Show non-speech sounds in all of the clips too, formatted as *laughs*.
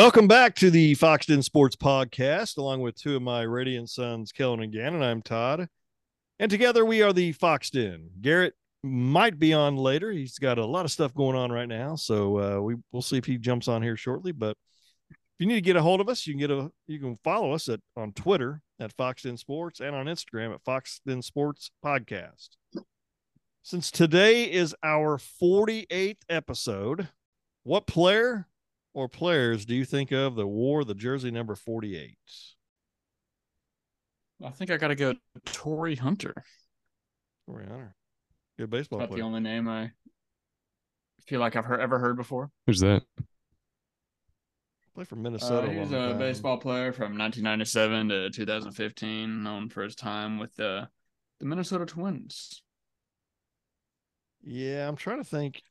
Welcome back to the Foxx Den Sports Podcast, along with two of my radiant sons, Kellen and Gannon. I'm Todd. And together we are the Foxx Den. Garrett might be on later. He's got a lot of stuff going on right now. So uh, we, we'll see if he jumps on here shortly. But if you need to get a hold of us, you can get a you can follow us at on Twitter at Foxx Den Sports and on Instagram at Foxx Den Sports Podcast. Since today is our 48th episode, what player or players do you think of that wore the jersey number 48? I think I got to go Torii Hunter. Torii Hunter. Good baseball That's player. the only name I feel like I've heard, ever heard before. Who's that? Play for Minnesota. Uh, he was a time. baseball player from 1997 to 2015, known for his time with the the Minnesota Twins. Yeah, I'm trying to think.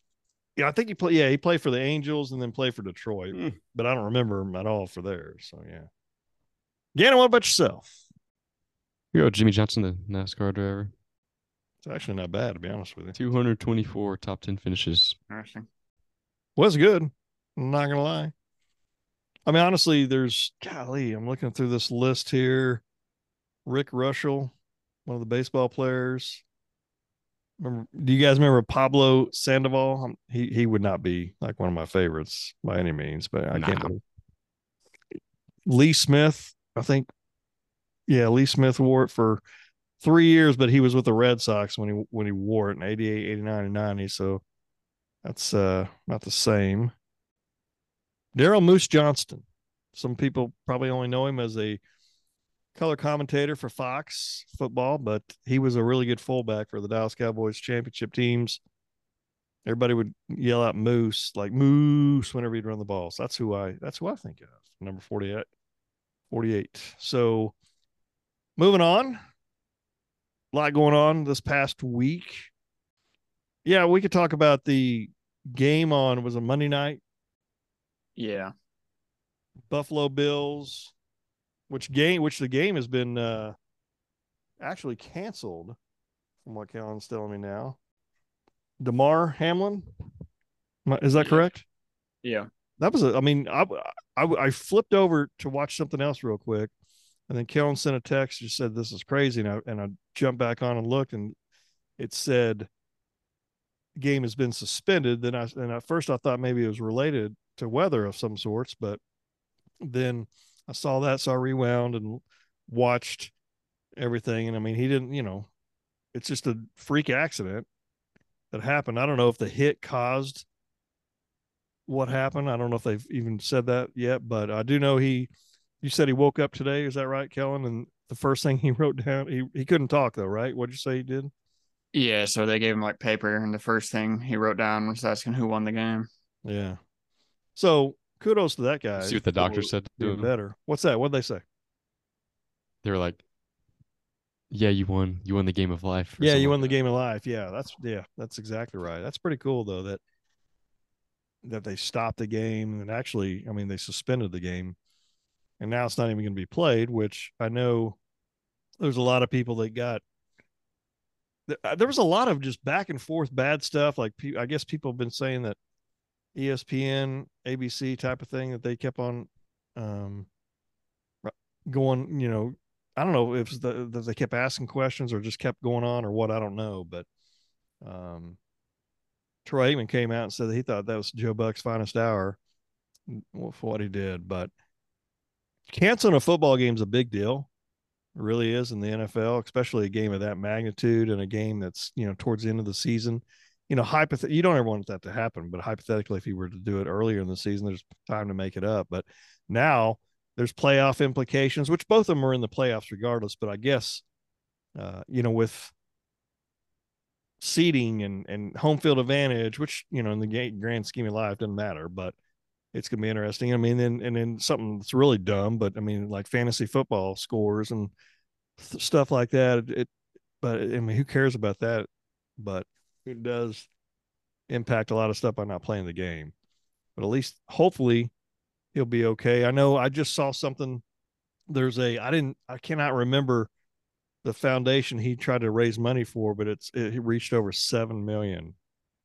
Yeah, I think he played. Yeah, he played for the Angels and then played for Detroit, Hmm. but I don't remember him at all for there. So yeah. Gannon, what about yourself? You go Jimmie Johnson, the NASCAR driver. It's actually not bad to be honest with you. 224 top 10 finishes. Interesting. Was good. I'm not gonna lie. I mean, honestly, there's golly. I'm looking through this list here. Rick Reuschel, one of the baseball players. Remember, do you guys remember Pablo Sandoval? Um, He he would not be like one of my favorites by any means, but I can't. Believe- Lee Smith, I think. Yeah, Lee Smith wore it for three years, but he was with the Red Sox when he when he wore it in 88, 89, and 90. So that's uh not the same. Daryl Moose Johnston. Some people probably only know him as a color commentator for Fox football, but he was a really good fullback for the Dallas Cowboys championship teams. Everybody would yell out Moose, like Moose, whenever he'd run the ball. So that's who I that's who I think of. Number 48. 48. So moving on. A lot going on this past week. Yeah, we could talk about the game on was a Monday night Yeah. Buffalo Bills, which game which the game has been uh actually canceled from what Kellen's telling me now. Damar Hamlin, is that Yeah. correct? Yeah. That was a. I mean, I, I I flipped over to watch something else real quick, and then Kellen sent a text. Just said this is crazy, and I and I jumped back on and looked, and it said the game has been suspended. Then I and at first I thought maybe it was related to weather of some sorts, but then I saw that, so I rewound and watched everything. And I mean, he didn't. You know, it's just a freak accident that happened. I don't know if the hit caused what happened. I don't know if they've even said that yet, but I do know he. You said he woke up today. Is that right, Kellen? And the first thing *laughs* he wrote down, he he couldn't talk though, right? What'd you say he did? Yeah. So they gave him like paper, and the first thing he wrote down was asking who won the game. Yeah. So kudos to that guy. See what the doctor said to Doing better. What's that? What'd they say? They were like, "Yeah, you won. You won the game of life." Yeah, you like won the that. game of life. Yeah, that's yeah, that's exactly right. That's pretty cool though that that they stopped the game and actually, I mean, they suspended the game, and now it's not even going to be played. Which I know there's a lot of people that got. uh, There was a lot of just back and forth bad stuff. Like I guess people have been saying that ESPN, ABC type of thing that they kept on um, going. You know, I don't know if it's the, they kept asking questions or just kept going on or what. I don't know, but um, Troy Aikman came out and said that he thought that was Joe Buck's finest hour for what he did. But canceling a football game is a big deal. It really is in the NFL, especially a game of that magnitude and a game that's you know towards the end of the season. You know, hypoth- you don't ever want that to happen, but hypothetically, if you were to do it earlier in the season, there's time to make it up. But now there's playoff implications, which both of them are in the playoffs regardless. But I guess, uh, you know, with seating and and home field advantage, which you know in the grand scheme of life doesn't matter, but it's gonna be interesting. I mean, then and then something that's really dumb, but I mean, like fantasy football scores and th- stuff like that. It, but I mean, who cares about that? But it does impact a lot of stuff by not playing the game. But at least, hopefully, he'll be okay. I know. I just saw something. There's a. I didn't. I cannot remember the foundation he tried to raise money for, but it's it reached over seven million.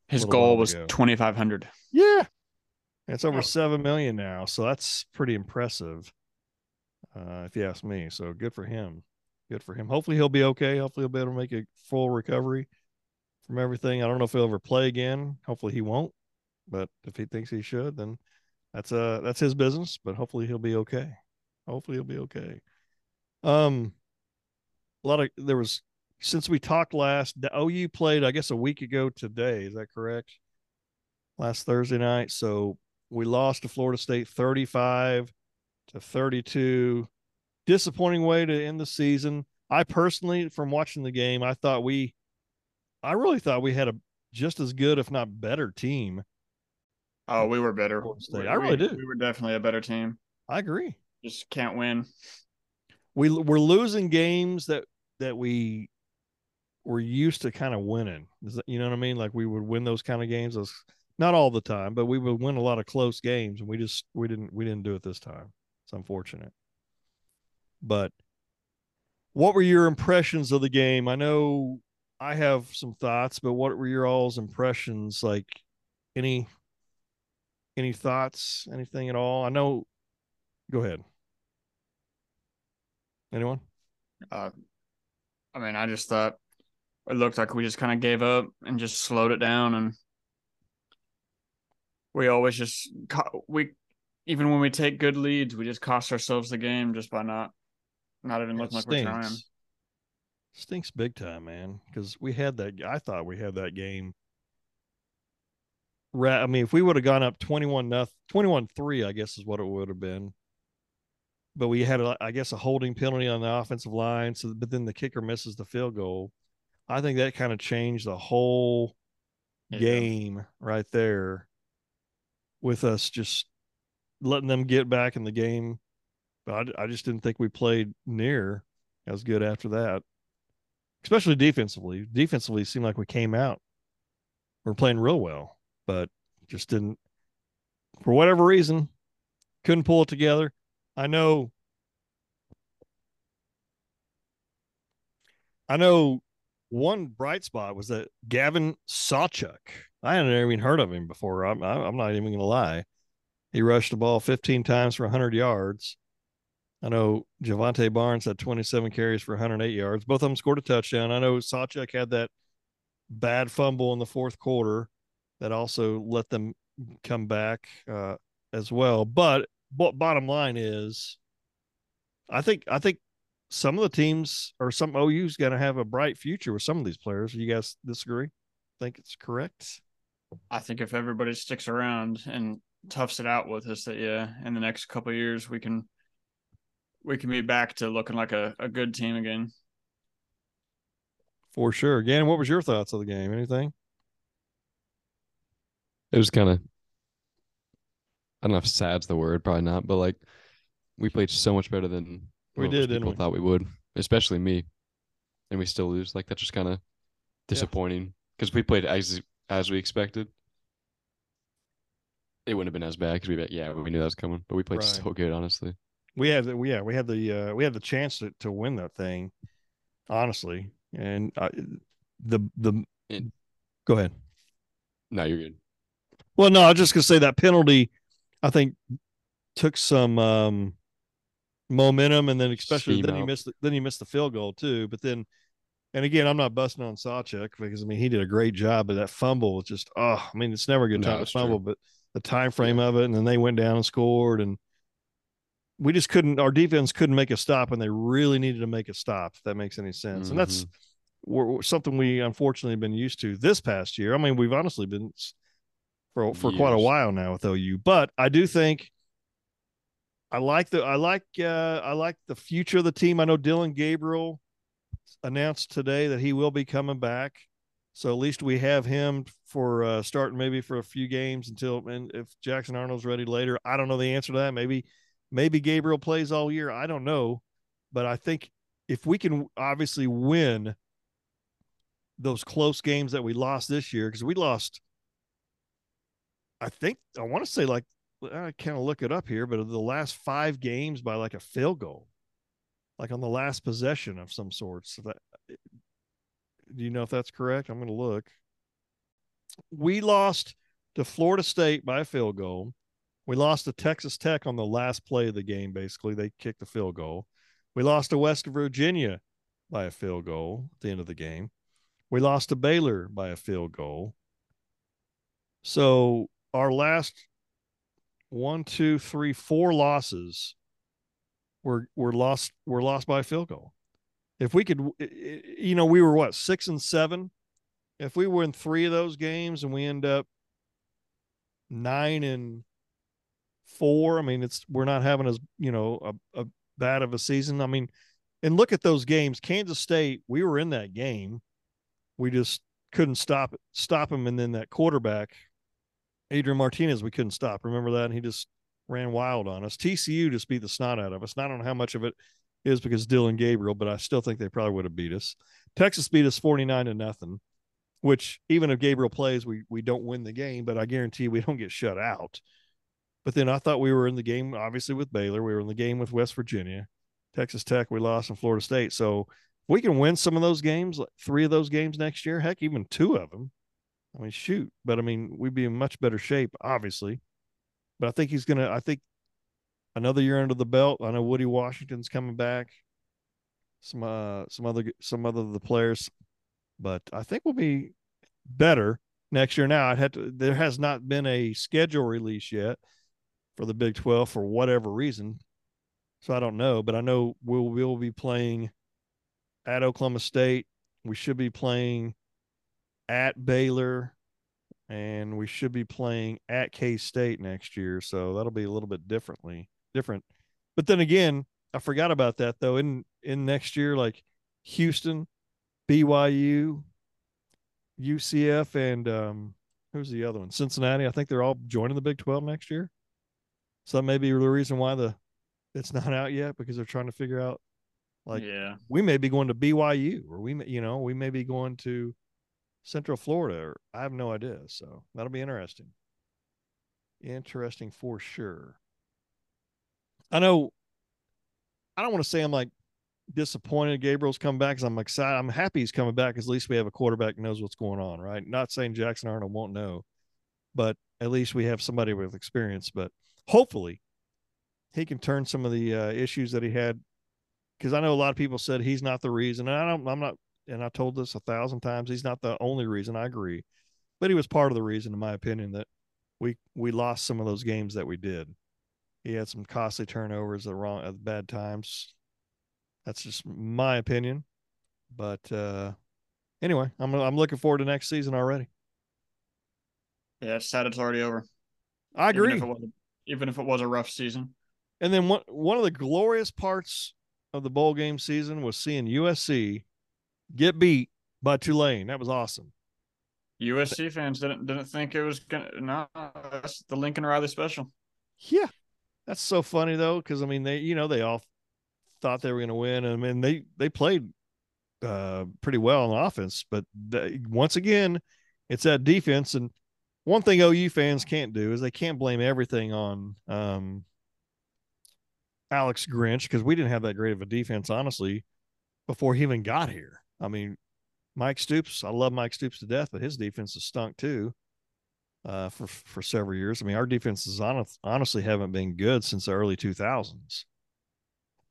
His goal was 2,500. Yeah. It's over seven million now, so that's pretty impressive, uh, if you ask me. So good for him. Good for him. Hopefully he'll be okay. Hopefully he'll be able to make a full recovery from everything. I don't know if he'll ever play again. Hopefully he won't, but if he thinks he should, then that's uh that's his business. But hopefully he'll be okay. Hopefully he'll be okay. Um, a lot of there was since we talked last. The OU played, I guess, a week ago today. Is that correct? Last Thursday night. So we lost to Florida State 35 to 32. Disappointing way to end the season. I personally, from watching the game, I thought we, I really thought we had a just as good, if not better, team. Oh, we were better. We- I really we- do. We were definitely a better team. I agree. Just can't win. We we're losing games that that we were used to kind of winning. Is that, you know what I mean? Like we would win those kind of games. Those, not all the time, but we would win a lot of close games, and we just we didn't we didn't do it this time. It's unfortunate. But what were your impressions of the game? I know I have some thoughts, but what were your all's impressions? Like any any thoughts, anything at all? I know. Go ahead. Anyone? Uh, I mean, I just thought it looked like we just kind of gave up and just slowed it down, and we always just we even when we take good leads, we just cost ourselves the game just by not not even looking like we're trying. Stinks big time, man. Because we had that. I thought we had that game. I mean, if we would have gone up twenty-one nothing, twenty-one three, I guess is what it would have been. But we had, I guess, a holding penalty on the offensive line. So, but then the kicker misses the field goal. I think that kind of changed the whole go. game right there. With us just letting them get back in the game, but I, I just didn't think we played near as good after that especially defensively. Defensively, seemed like we came out. We're playing real well, but just didn't, for whatever reason, couldn't pull it together. I know. I know one bright spot was that Gavin Sawchuk. I hadn't even heard of him before. I'm, I'm not even going to lie. He rushed the ball 15 times for 100 yards. I know Jovantae Barnes had 27 carries for 108 yards. Both of them scored a touchdown. I know Sawchuk had that bad fumble in the fourth quarter that also let them come back uh, as well. But, bottom line is, I think I think some of the teams or some OU's going to have a bright future with some of these players. You guys disagree? Think it's correct? I think if everybody sticks around and toughs it out with us, that yeah, in the next couple years we can we can be back to looking like a, a good team again. For sure. Gannon, what was your thoughts of the game? Anything? It was kind of, I don't know if sad's the word, probably not, but like we played so much better than We did, didn't people we? thought we would, especially me, and we still lose. Like that's just kind of disappointing because we played as as we expected. It wouldn't have been as bad because we yeah we knew that was coming, but we played Right. so good, honestly. We had the, yeah we had the uh, we had the chance to, to win that thing honestly. And uh, the the It- go ahead. No, you're good. well no i was just gonna say that penalty i think took some um momentum and then especially Steam then he missed the, then he missed the field goal too. But then and again i'm not busting on Sawchuk because i mean he did a great job but that fumble was just oh i mean it's never a good No, time to it's true. fumble but the time frame of it and then they went down and scored and we just couldn't our defense couldn't make a stop and they really needed to make a stop if that makes any sense. And that's we're, we're- something we unfortunately have been used to this past year. I mean we've honestly been for for quite a while now with ou but i do think i like the i like uh i like the future of the team. I know dillon gabriel announced today that he will be coming back. So at least we have him for uh starting maybe for a few games until and if jackson arnold's ready later i don't know the answer to that. Maybe maybe gabriel plays all year. I don't know. But i think if we can obviously win those close games that we lost this year because we lost i think i want to say like i kind of look it up here but the last five games by like a field goal like on the last possession of some sort so that do you know if that's correct? I'm going to look. We lost to florida state by a field goal We lost to Texas Tech on the last play of the game. Basically, they kicked a field goal. We lost to West Virginia by a field goal at the end of the game. We lost to Baylor by a field goal. So our last one, two, three, four losses were were lost were lost by a field goal. If we could, you know, we were what six and seven. If we win three of those games and we end up nine and four, I mean, it's we're not having as you know a, a bad of a season. I mean, and look at those games. Kansas State, we were in that game. We just couldn't stop stop him, and then that quarterback, Adrian Martinez, we couldn't stop. Remember that? And he just ran wild on us. TCU just beat the snot out of us. And I don't know how much of it is because Dillon Gabriel, but I still think they probably would have beat us. Texas beat us 49 to nothing, which even if Gabriel plays, we we don't win the game, but I guarantee we don't get shut out. But then I thought we were in the game, obviously, with Baylor. We were in the game with West Virginia. Texas Tech, we lost in Florida State. So we can win some of those games, like three of those games next year, heck, even two of them. I mean, shoot. But I mean, we'd be in much better shape, obviously. But I think he's going to, I think another year under the belt. I know Woody Washington's coming back. Some, uh, some other, some other of the players, but I think we'll be better next year. Now, I had to, there has not been a schedule release yet for the Big 12 for whatever reason. So I don't know, but I know we'll we'll be playing at Oklahoma State. We should be playing at Baylor and we should be playing at K State next year. So that'll be a little bit differently different. But then again, I forgot about that though. In in next year, like Houston, BYU, UCF, and um, who's the other one? Cincinnati. I think they're all joining the Big Twelve next year. So that may be the reason why the it's not out yet because they're trying to figure out like yeah we may be going to BYU or we may you know we may be going to Central Florida or I have no idea. So that'll be interesting. Interesting for sure. I know I don't want to say I'm like disappointed Gabriel's come back because I'm excited. I'm happy he's coming back. At least we have a quarterback knows what's going on, right? Not saying Jackson Arnold won't know, but at least we have somebody with experience. But hopefully he can turn some of the uh, issues that he had because I know a lot of people said he's not the reason. And I don't, I'm not, and I told this a thousand times. He's not the only reason. I agree, but he was part of the reason, in my opinion, that we we lost some of those games that we did. He had some costly turnovers at wrong at bad times. That's just my opinion, but uh, anyway, I'm I'm looking forward to next season already. Yeah, it's sad it's already over. I agree. Even if it was, even if it was a rough season. And then one one of the glorious parts of the bowl game season was seeing USC get beat by Tulane. That was awesome. USC fans didn't didn't think it was gonna. No, that's the Lincoln Riley special. Yeah, that's so funny though, because I mean they, you know, they all thought they were going to win. I mean they they played uh, pretty well on offense, but they, once again, it's that defense. And one thing OU fans can't do is they can't blame everything on um, Alex Grinch because we didn't have that great of a defense, honestly, before he even got here. I mean, Mike Stoops, I love Mike Stoops to death, but his defense has stunk too uh, for for several years. I mean, our defenses honest, honestly haven't been good since the early 2000s.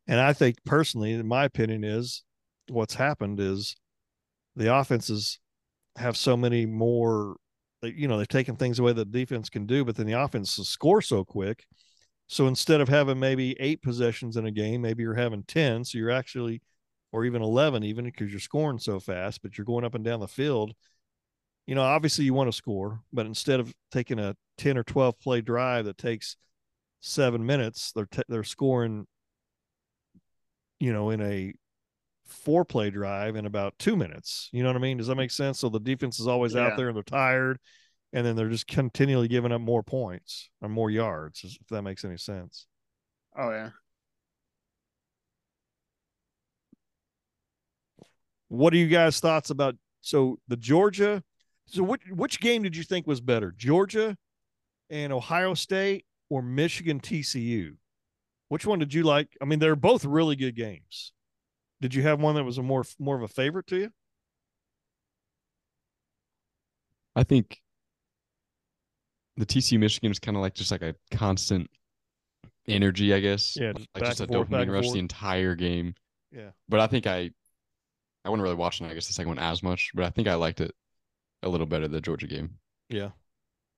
And I think personally, in my opinion, is what's happened is the offenses have so many more. You know, they've taken things away that defense can do, but then the offenses score so quick so instead of having maybe eight possessions in a game, maybe you're having 10. So you're actually, or even 11, even because you're scoring so fast, but you're going up and down the field. You know, obviously you want to score, but instead of taking a 10 or 12 play drive that takes seven minutes, they're, t- they're scoring, you know, in a four play drive in about two minutes. You know what I mean? Does that make sense? So the defense is always yeah. out there and they're tired and then they're just continually giving up more points or more yards, if that makes any sense. Oh yeah. What are you guys' thoughts about so the Georgia? So which which game did you think was better, Georgia and Ohio State or Michigan TCU? Which one did you like? I mean, they're both really good games. Did you have one that was a more more of a favorite to you? I think the TCU Michigan is kind of like just like a constant energy, I guess. Yeah, just like just a forth, dopamine rush forth. the entire game. Yeah. But I think I, I wasn't really watching. I guess the second one as much, but I think I liked it a little better the Georgia game. Yeah.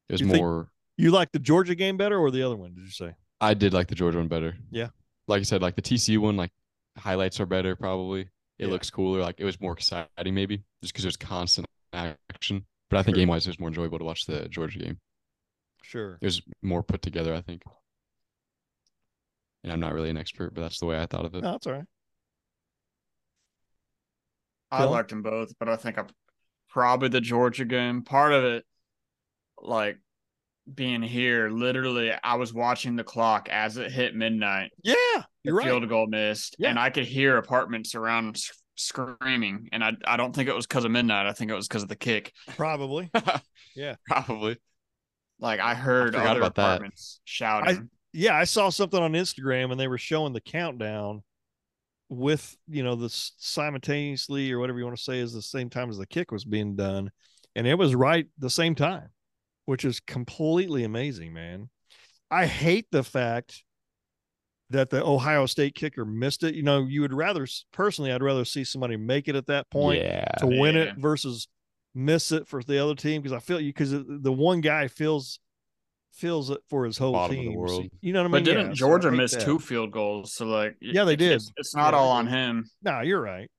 It was You more. You like the Georgia game better or the other one? Did you say? I did like the Georgia one better. Yeah. Like I said, like the TCU one, like highlights are better probably. It Yeah. looks cooler. Like it was more exciting maybe just because there's constant action. But I think Sure. game wise, it was more enjoyable to watch the Georgia game. Sure. It was more put together, I think. And I'm not really an expert, but that's the way I thought of it. No, that's all right. I liked them both, but I think I'm probably the Georgia game. Part of it, like being here, literally, I was watching the clock as it hit midnight. Yeah, you're right. Field goal missed, Yeah. and I could hear apartments around s- screaming. And I, I don't think it was because of midnight. I think it was because of the kick. Probably. *laughs* Yeah. Probably. Like I heard forgot other about that. apartments shouting. Yeah, I saw something on Instagram and they were showing the countdown with, you know, the simultaneously or whatever you want to say is the same time as the kick was being done. And it was right the same time, which is completely amazing, man. I hate the fact that the Ohio State kicker missed it. You know, you would rather personally, I'd rather see somebody make it at that point yeah. to win it versus miss it for the other team because I feel you because the one guy feels feels it for his whole Bottom of the team. world. So, you know what I mean? but didn't Yeah, Georgia hate miss that. two field goals? So like, Yeah, they it's- did. It's, not Yeah, all on him. No, you're right,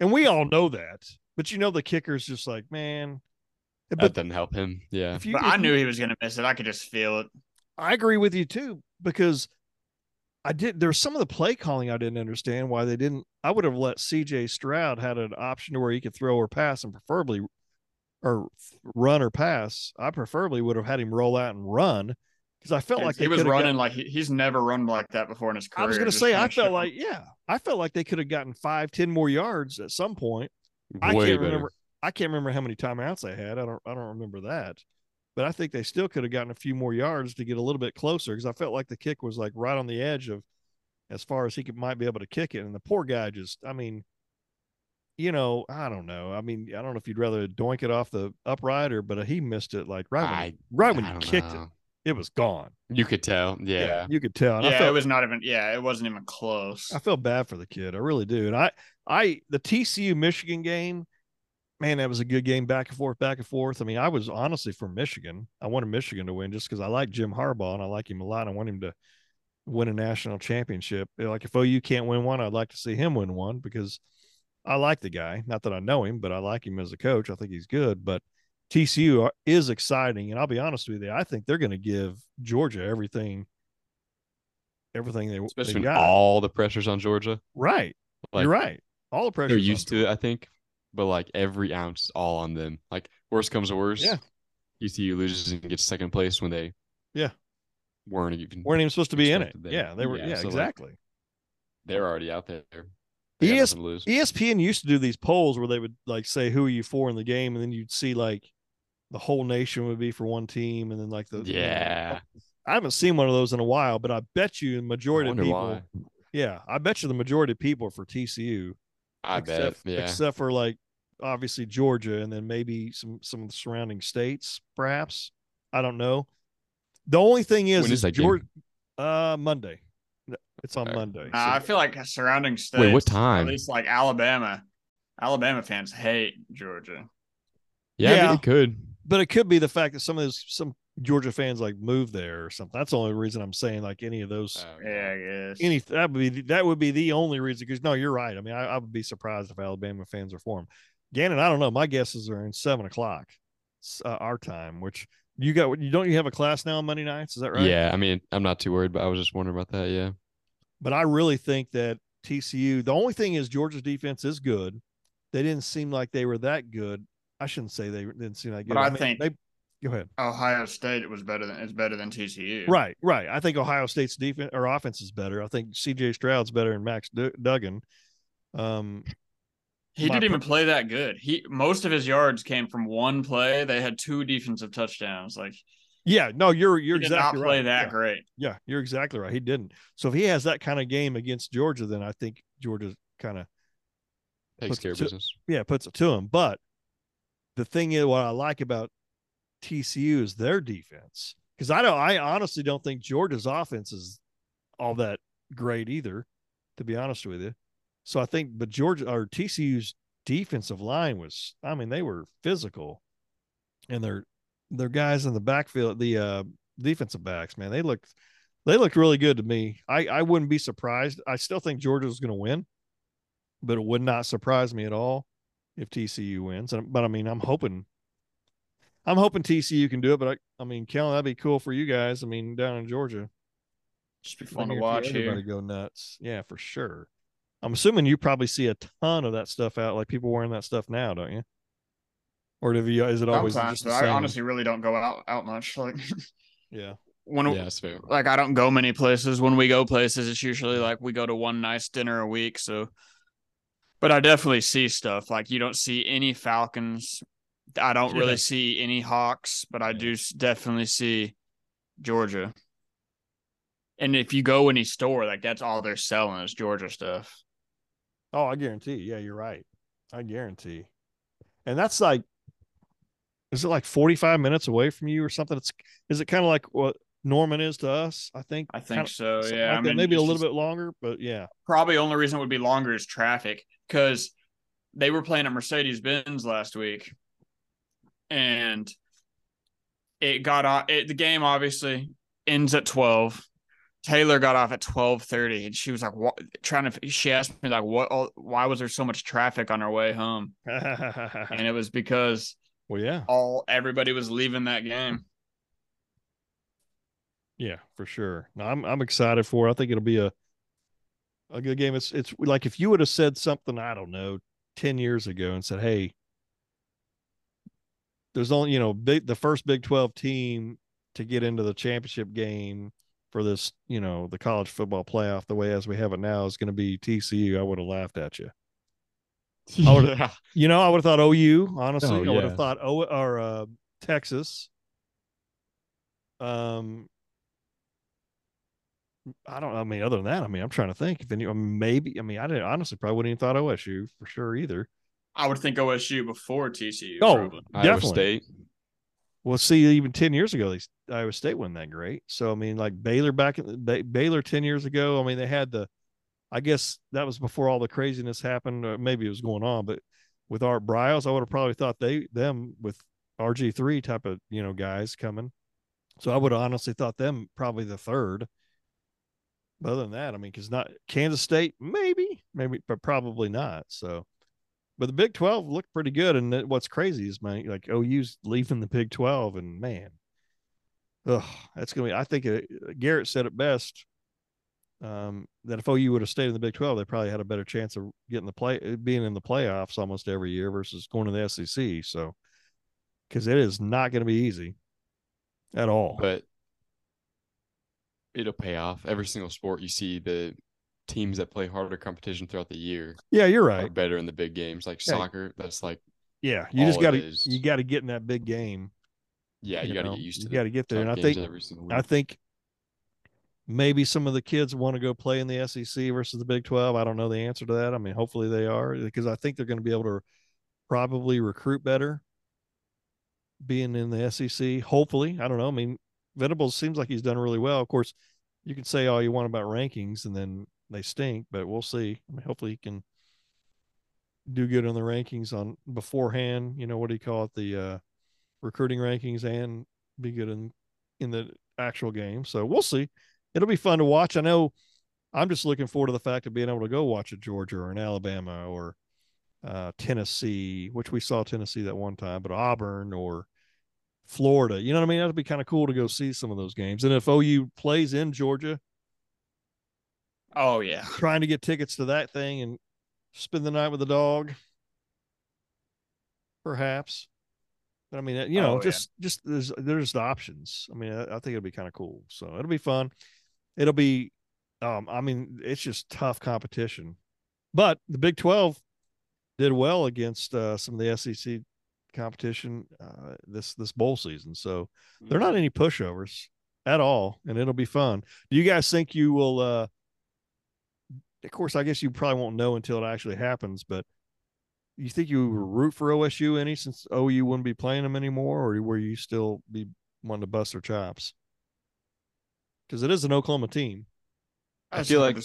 and we all know that. But you know, the kicker's just like, man. That But didn't help him. Yeah. you, But I knew he was going to miss it. I could just feel it. I agree with you too because I did. There's some of the play calling I didn't understand why they didn't. I would have let C.J. Stroud had an option to where he could throw or pass, and preferably or run or pass. I preferably would have had him roll out and run because I felt like he was coulda got- running like he, he's never run like that before in his career. I was going to say, I felt like, yeah, I felt like they could have gotten five, ten more yards at some point. I can't better. remember. I can't remember how many timeouts they had. I don't. I don't remember that. But I think they still could have gotten a few more yards to get a little bit closer because I felt like the kick was like right on the edge of as far as he could might be able to kick it. And the poor guy just, I mean, you know, I don't know. I mean, I don't know if you'd rather doink it off the upright or, but uh, he missed it like right when, I, right when I you kicked know. it, it was gone. You could tell. Yeah. you could tell. And I Yeah, felt, it was not even. Yeah, it wasn't even close. I feel bad for the kid. I really do. And I, I, the TCU Michigan game, man, that was a good game, back and forth, back and forth. I mean, I was honestly for Michigan. I wanted Michigan to win just because I like Jim Harbaugh and I like him a lot. I want him to win a national championship. Like if OU can't win one, I'd like to see him win one because I like the guy. Not that I know him, but I like him as a coach. I think he's good. But TCU is exciting, and I'll be honest with you, I think they're going to give Georgia everything, everything they, Especially they got. all the pressure's on Georgia. right. Like You're right. All the pressure. they're used to it, I think. But like every ounce is all on them. Like worst comes to worst. Yeah. TCU loses and gets second place when they Yeah. weren't even weren't even supposed to be in it. Yeah, they were. Yeah, Yeah, so, like, exactly. they're already out there. They ES lose. ESPN used to do these polls where they would like say who are you for in the game, and then you'd see like the whole nation would be for one team, and then like the Yeah. I haven't seen one of those in a while, but I bet you the majority of people. why. Yeah, I bet you the majority of people are for TCU. I except, bet. Yeah. Except for like obviously Georgia, and then maybe some some of the surrounding states, perhaps. I don't know. The only thing is, When is that game? Georgia. Uh, Monday. It's on Okay. Monday. Nah, I feel like surrounding states. Wait, what time? At least like Alabama. Alabama fans hate Georgia. yeah, I mean, yeah. it could. but it could be the fact that some of those some Georgia fans like move there or something. That's the only reason I'm saying like any of those Oh, Yeah, I guess. any that would be that would be the only reason because no, you're right. I mean, I, I would be surprised if Alabama fans are for him. Gannon, I don't know. My guesses are in seven o'clock, s- uh, our time. Which you got? You don't you have a class now on Monday nights? Is that right? Yeah, I mean, I'm not too worried, but I was just wondering about that. Yeah. But I really think that TCU. The only thing is Georgia's defense is good. They didn't seem like they were that good. I shouldn't say they didn't seem like good. But I mean, think- they. Go ahead. Ohio State it was better than it's better than TCU. Right, right. I think Ohio State's defense or offense is better. I think CJ Stroud's better than Max Du- Duggan. Um, He didn't even play that good. He most of his yards came from one play. They had two defensive touchdowns. Like yeah, no, you're you're he did exactly not play right. that yeah. great. Yeah, you're exactly right. He didn't. So if he has that kind of game against Georgia, then I think Georgia kind of Takes care of t- business. yeah puts it to him. But the thing is, what I like about TCU is their defense. Because I don't, I honestly don't think Georgia's offense is all that great either, to be honest with you. So I think, but Georgia or TCU's defensive line was, I mean, they were physical, and their their guys in the backfield, the uh, defensive backs, man, they looked they looked really good to me. I I wouldn't be surprised. I still think Georgia was going to win, but it would not surprise me at all if TCU wins. But I mean, I'm hoping I'm hoping TCU can do it. But I I mean, Kellen, that'd be cool for you guys. I mean, down in Georgia, just be fun to watch everybody here. go nuts. Yeah, for sure. I'm assuming you probably see a ton of that stuff out, like people wearing that stuff now, don't you? Or do you? Is it always Sometimes, just I honestly really don't go out out much. Like, *laughs* yeah, when yeah, that's fair. like I don't go many places. When we go places, it's usually like we go to one nice dinner a week. So, but I definitely see stuff like you don't see any Falcons. I don't yeah. really see any Hawks, but I do definitely see Georgia. And if you go any store, like that's all they're selling is Georgia stuff. Oh, I guarantee. Yeah, you're right. I guarantee. And that's like, is it like 45 minutes away from you or something? It's is it kind of like what Norman is to us. I think. I think so. Yeah, like I mean, maybe a little bit longer, but yeah. Probably only reason it would be longer is traffic because they were playing at Mercedes Benz last week, and it got off. It, the game obviously ends at twelve. Taylor got off at twelve thirty, and she was like, "What?" Trying to. She asked me like, "What? Why was there so much traffic on our way home?" *laughs* and it was because, well, yeah, all everybody was leaving that game. Yeah, for sure. No, I'm I'm excited for. It. I think it'll be a a good game. It's it's like if you would have said something I don't know ten years ago and said, "Hey, there's only you know big the first Big Twelve team to get into the championship game for this you know the college football playoff the way as we have it now is going to be TCU." I would have laughed at you. I would have, *laughs* *laughs* you know, I would have thought OU. Honestly, oh, yeah. I would have thought O or uh, Texas. Um, I don't. I mean, other than that, I mean, I'm trying to think if any. Maybe. I mean, I didn't honestly probably wouldn't even thought OSU for sure either. I would think OSU before TCU. Oh, probably. definitely. State. Well, see, even ten years ago, they Iowa State wasn't that great. So I mean, like Baylor back in the, Baylor ten years ago. I mean, they had the. I guess that was before all the craziness happened. Or maybe it was going on, but with Art Briles, I would have probably thought they them with RG three type of you know guys coming. So I would have honestly thought them probably the third. But other than that, I mean, because not Kansas State, maybe, maybe, but probably not. So, but the Big Twelve looked pretty good. And what's crazy is my like OU's leaving the Big Twelve, and man, ugh, that's gonna be. I think uh, Garrett said it best. Um, that if OU would have stayed in the Big Twelve, they probably had a better chance of getting the play, being in the playoffs almost every year versus going to the SEC. So, because it is not going to be easy at all. But it'll pay off. Every single sport you see the teams that play harder competition throughout the year. Yeah, you're right. better in the big games like yeah. soccer. That's like yeah, you just got to you got to get in that big game. Yeah, you, you got to get used to. It. You got to get there, and I think I think maybe some of the kids want to go play in the SEC versus the Big Twelve. I don't know the answer to that. I mean, hopefully they are because I think they're going to be able to probably recruit better being in the SEC. Hopefully, I don't know. I mean, Venables seems like he's done really well. Of course, you can say all you want about rankings and then they stink, but we'll see. I mean, hopefully he can do good on the rankings on beforehand. You know what do you call it? The uh, recruiting rankings and be good in in the actual game. So we'll see. It'll be fun to watch. I know. I'm just looking forward to the fact of being able to go watch a Georgia or an Alabama or uh, Tennessee, which we saw Tennessee that one time, but Auburn or Florida. You know what I mean? That'd be kind of cool to go see some of those games. And if OU plays in Georgia, oh yeah, trying to get tickets to that thing and spend the night with the dog, perhaps. But I mean, you know, oh, just yeah. just there's there's the options. I mean, I, I think it'll be kind of cool. So it'll be fun. It'll be, um, I mean, it's just tough competition. But the Big Twelve did well against uh, some of the SEC competition uh, this this bowl season. So they're not mm-hmm. any pushovers at all, and it'll be fun. Do you guys think you will? Uh, of course, I guess you probably won't know until it actually happens. But you think you root for OSU any since OU wouldn't be playing them anymore, or were you still be wanting to bust their chops? Because it is an Oklahoma team. I That's feel like-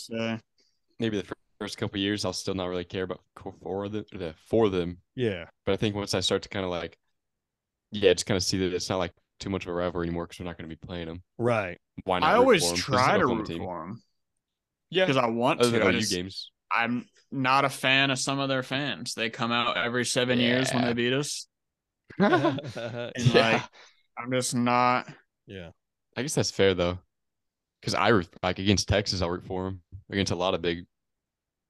Maybe the first couple years, I'll still not really care about for the, the for them. Yeah, But I think once I start to kind of like, yeah, just kind of see that it's not like too much of a rivalry anymore because we're not going to be playing them. right. Why not? I always for 'em? 'Cause it's an try to root team. for them Yeah, because I want other to. than I just, games. I'm not a fan of some of their fans. They come out every seven years when they beat us. *laughs* yeah. And like, I'm just not. Yeah, I guess that's fair though, because I root like against Texas, I'll root for them. Against a lot of big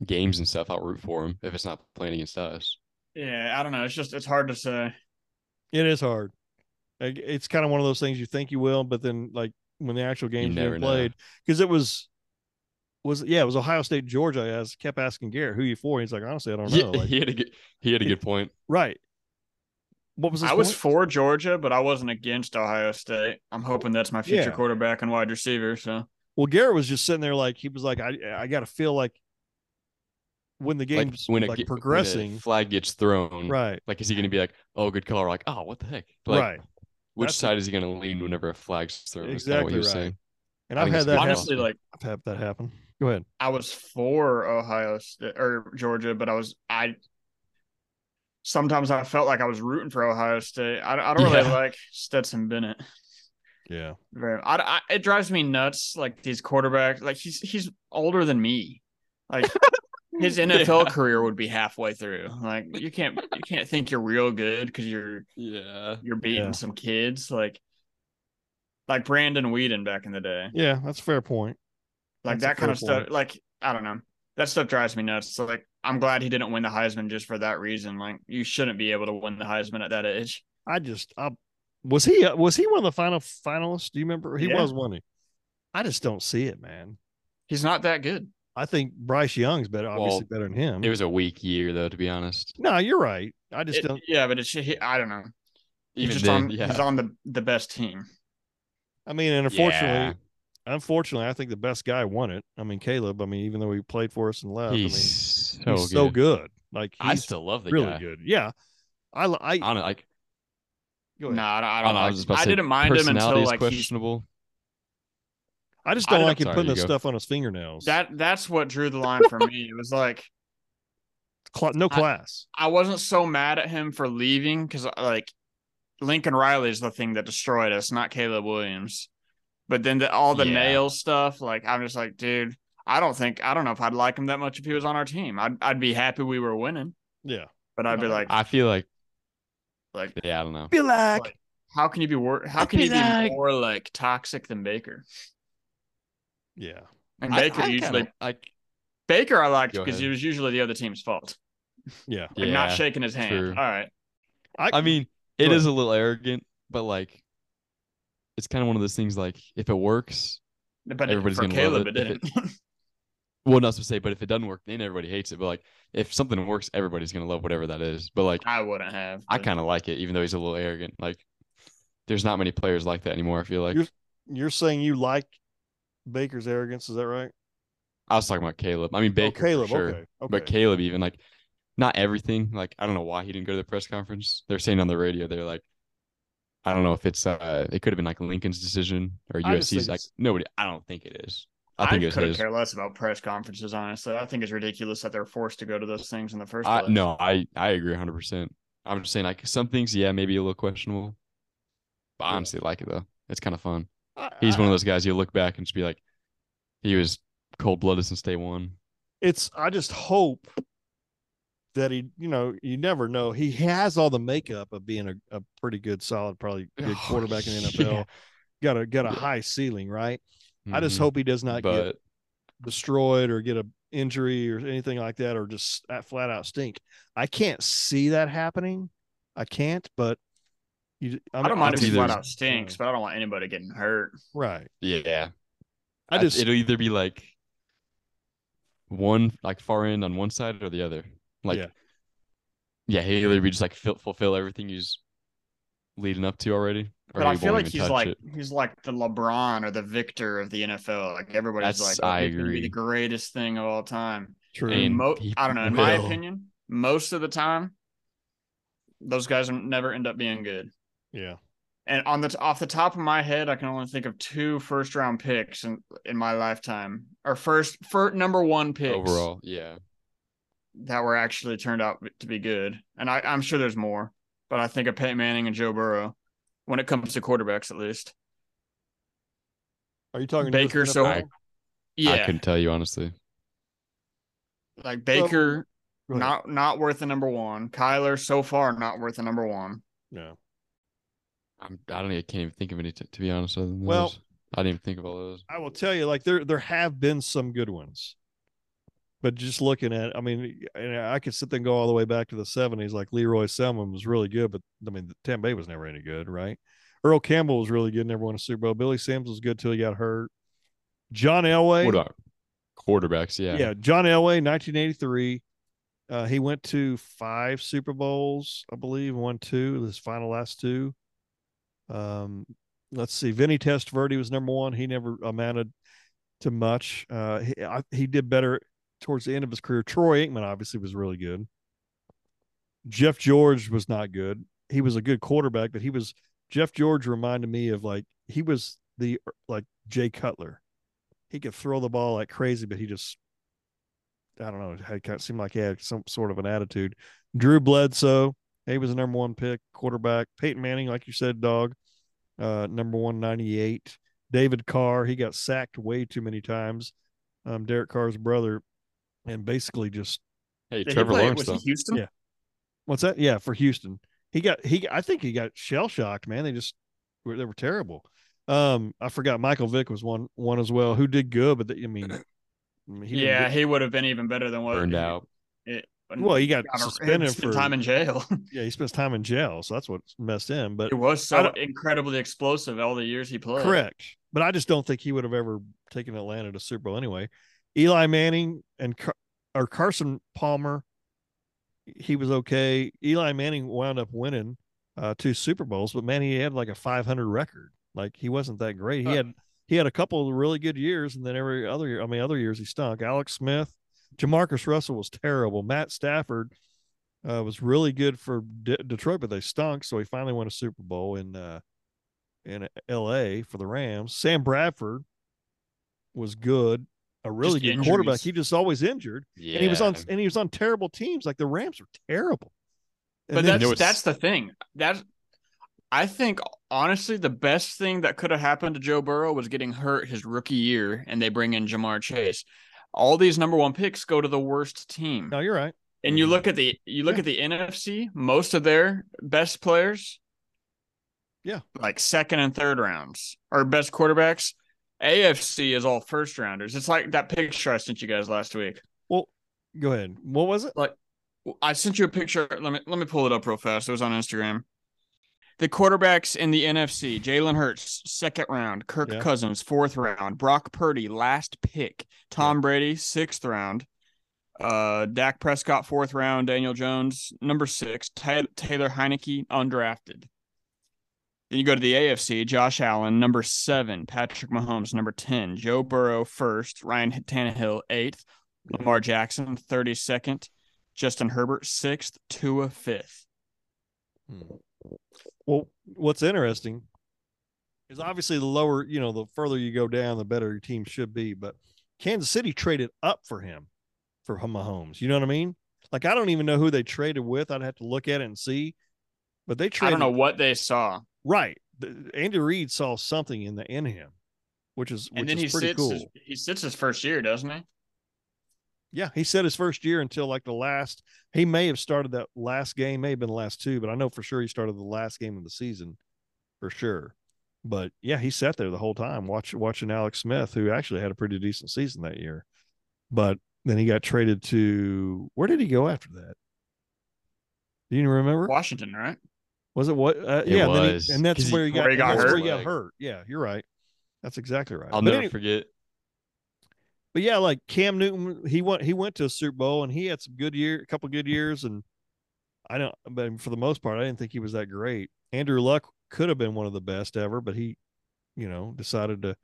games and stuff, I'll root for them if it's not playing against us. Yeah, I don't know. It's just it's hard to say. It is hard. It's kind of one of those things you think you will, but then like when the actual game's never being played, because it was was yeah, it was Ohio State Georgia. I was, kept asking Garrett who you for. He's like, honestly, I don't Yeah, know. Like, *laughs* he had a good he had a good point. right. What was his I was for Georgia, but I wasn't against Ohio State. I'm hoping that's my future Yeah. quarterback and wide receiver. So Well, Garrett was just sitting there like he was like, I I got to feel like when the Like game's when like, it get- when progressing, flag gets thrown, right, Like, is he going to be like, "Oh, good call," or like, "Oh, what the heck"? Like, right, which That's- side is he going to lean whenever a flag's thrown? is kinda what Exactly he was right. saying. and I I've had that. good Happen. honestly, like I've had that happen. Go ahead. I was for Ohio State or Georgia, but I was I. Sometimes I felt like I was rooting for Ohio State. I, I don't really Yeah. like Stetson Bennett. Yeah, Very, I, I, it drives me nuts. Like these quarterbacks, like he's he's older than me. Like *laughs* his NFL career would be halfway through. Like you can't you can't think you're real good because you're Yeah, you're beating Yeah. some kids like like Brandon Weeden back in the day. yeah, that's a fair point. Like That's that kind of stuff. point. Like I don't know. That stuff drives me nuts. So like I'm glad he didn't win the Heisman just for that reason. Like you shouldn't be able to win the Heisman at that age. I just, I, was he uh, was he one of the final finalists? Do you remember? He Yeah. was, wasn't? I just don't see it, man. He's not that good. I think Bryce Young's better, obviously Well, better than him. it was a weak year though, to be honest. no, you're right. I just It- don't. yeah, but it's he, I don't know. He's just then, on yeah, he's on the the best team. I mean, and unfortunately, Yeah. Unfortunately, I think the best guy won it. I mean, Caleb. I mean, even though he played for us and left, he's I so mean, he's good. so good. Like I still love the really guy. good. Yeah, I, I, I don't like go ahead. No, I don't. I, I don't don't know. I like- was about I say didn't mind him until like he's, questionable. I just don't don't- like him Sorry, putting you the stuff on his fingernails. that. That's what drew the line for me. It was like Cla- no I- class. I wasn't so mad at him for leaving because uh, like Lincoln Riley is the thing that destroyed us, not Caleb Williams. But then the, all the Yeah. nail stuff, like I'm just like, dude, I don't think I don't know if I'd like him that much if he was on our team. I'd I'd be happy we were winning, yeah, but I'd be like, I feel like, like yeah, I don't know. feel like, Like, how can you be wor- How I'd can be you be like- more like toxic than Baker? yeah, And Baker I usually kinda, like, Baker I liked because he ahead. was usually the other team's fault. yeah. Like not shaking his hand. true. All right. I I mean, Go it is ahead. a little arrogant, but like, it's kind of one of those things. Like, if it works, But Everybody's for gonna love it it if didn't. *laughs* well, not to say, but if it doesn't work, then everybody hates it. But like, if something works, everybody's gonna love whatever that is. But like, I wouldn't have. I kind of like it, even though he's a little arrogant. Like, there's not many players like that anymore. I feel like You're- You're saying you like Baker's arrogance? Is that right? I was talking about Caleb. I mean, oh, Baker, oh, Caleb. for sure. Okay, okay. But Caleb, even like, not everything. Like, I don't know why he didn't go to the press conference. They're saying on the radio, they're like, I don't know if it's uh, it could have been like Lincoln's decision or I just think USC's. Like, nobody. I don't think it is. I I, think it was couldn't his. care less about press conferences. Honestly, I think it's ridiculous that they're forced to go to those things in the first I, place. no, I I agree 100. percent I'm just saying like some things, yeah, maybe a little questionable, but I honestly like it though. It's kind of fun. I- He's I- one of those guys you look back and just be like, he was cold blooded since day one. it's I just hope that he, you know, you never know. He has all the makeup of being a, a pretty good, solid, probably good Oh, quarterback in the yeah. NFL. Got a got a high ceiling, right? I just Mhm. hope he does not get destroyed or get a injury or anything like that, or just at flat out stink. I can't see that happening. I can't, but you. I don't mind if he flat out stinks, but I don't want anybody getting hurt. Right. yeah, I just it'll either be like one like far end on one side or the other. Like, Yeah. yeah, he'll either be just like fulfill everything he's leading up to already, But I feel like he's like it. he's like the LeBron or the Victor of the NFL. Like everybody's That's- like, I he's be agree. the greatest thing of all time. true. And Mo- I don't know. In my opinion, most of the time, those guys never end up being good. Yeah. And on the off the top of my head, I can only think of two first round picks in, in my lifetime, or first for number one picks overall. Yeah, that were actually turned out to be good. And I, I'm sure there's more, but I think of Peyton Manning and Joe Burrow when it comes to quarterbacks, at least. Are you talking Baker? So, I, yeah, I couldn't tell you honestly. like Baker, not not worth the number one. Kyler, so far, not worth the number one. Yeah. I'm, I don't. Even, I can't even think of any. To, to be honest, other than Well- those. I didn't even think of all those. I will tell you, like there there have been some good ones, but just looking at, I mean, and I could sit there and go all the way back to the '70s. Like Lee Roy Selmon was really good, but I mean, Tampa Bay was never any good, right? Earl Campbell was really good, never won a Super Bowl. Billy Sims was good till he got hurt. John Elway, What about quarterbacks? Yeah. yeah, John Elway, 1983. Uh, he went to five Super Bowls, I believe, won two. His final last two. Um, let's see, Vinny Testaverde was number one. He never amounted to much. Uh, he I, he did better towards the end of his career. Troy Aikman obviously was really good. Jeff George was not good. He was a good quarterback, but he was Jeff George reminded me of like he was the like Jay Cutler. He could throw the ball like crazy, but he just I don't know, had kind of seemed like he had some sort of an attitude. Drew Bledsoe, he was a number one pick quarterback. Peyton Manning, like you said, dog, uh, number one ninety eight. David Carr, he got sacked way too many times. Um, Derek Carr's brother, and basically just Hey, Did he Trevor play- Lawrence was he though. Houston? Yeah. what's that? Yeah, for Houston, he got he. I think he got shell shocked. Man, they just were they were terrible. Um, I forgot Michael Vick was one one as well, who did good, but the, *clears throat* I mean, he yeah, he would have been even better than what Burned he- out. It, well, he got got suspended for time in jail. *laughs* yeah, he spends time in jail, so that's what messed him. But it was so incredibly explosive all the years he played. correct, but I just don't think he would have ever taken Atlanta to Super Bowl anyway. Eli Manning and Car- or Carson Palmer, he was okay. Eli Manning wound up winning uh, two Super Bowls, but man, he had like a 500 record. Like he wasn't that great. He Uh. had he had a couple of really good years, and then every other year, I mean, other years he stunk. Alex Smith, JaMarcus Russell was terrible. Matt Stafford uh, was really good for D- Detroit, but they stunk. So he finally won a Super Bowl in uh, in L.A. for the Rams. Sam Bradford was good, a really Just good quarterback. He just always injured, Yeah. and he was on and he was on terrible teams. Like the Rams were terrible. And But then- that's know, that's the thing. That's I think honestly the best thing that could have happened to Joe Burrow was getting hurt his rookie year, and they bring in Ja'Marr Chase. All these number one picks go to the worst team. no, you're right. And you look at the you look Yeah. at the NFC, most of their best players, Yeah. like second and third rounds, or best quarterbacks. AFC is all first rounders. It's like that picture I sent you guys last week. Well, go ahead. What was it? Like I sent you a picture. Let me let me pull it up real fast. It was on Instagram. The quarterbacks in the NFC: Jalen Hurts, second round; Kirk Yeah. Cousins, fourth round; Brock Purdy, last pick; Tom Brady, sixth round; uh, Dak Prescott, fourth round; Daniel Jones, number six; Taylor Heinicke, undrafted. Then you go to the AFC: Josh Allen, number seven; Patrick Mahomes, number ten; Joe Burrow, first; Ryan Tannehill, eighth; Lamar Jackson, thirty second. Justin Herbert sixth, Tua fifth. Hmm. Well, what's interesting is obviously the lower, you know, the further you go down, the better your team should be. But Kansas City traded up for him for Mahomes. You know what I mean? Like I don't even know who they traded with. I'd have to look at it and see. But they I traded don't know what they saw, right. Andy Reid saw something in the in him, which is which and then is he pretty sits. cool. His, he sits his first year, doesn't he? Yeah, he said his first year until like the last. He may have started that last game, may have been the last two, but I know for sure he started the last game of the season, for sure. But yeah, he sat there the whole time watching watching Alex Smith, who actually had a pretty decent season that year. But then he got traded to where did he go after that? Do you remember? Washington, right? Was it what? Uh, It yeah, and, then he- and that's 'cause he- where he got, where he got that's where hurt. he got hurt. Yeah, you're right. That's exactly right. I'll But never any- forget. but yeah, like Cam Newton, he went he went to a Super Bowl and he had some good year, a couple good years, and I don't, but for the most part, I didn't think he was that great. Andrew Luck could have been one of the best ever, but he, you know, decided to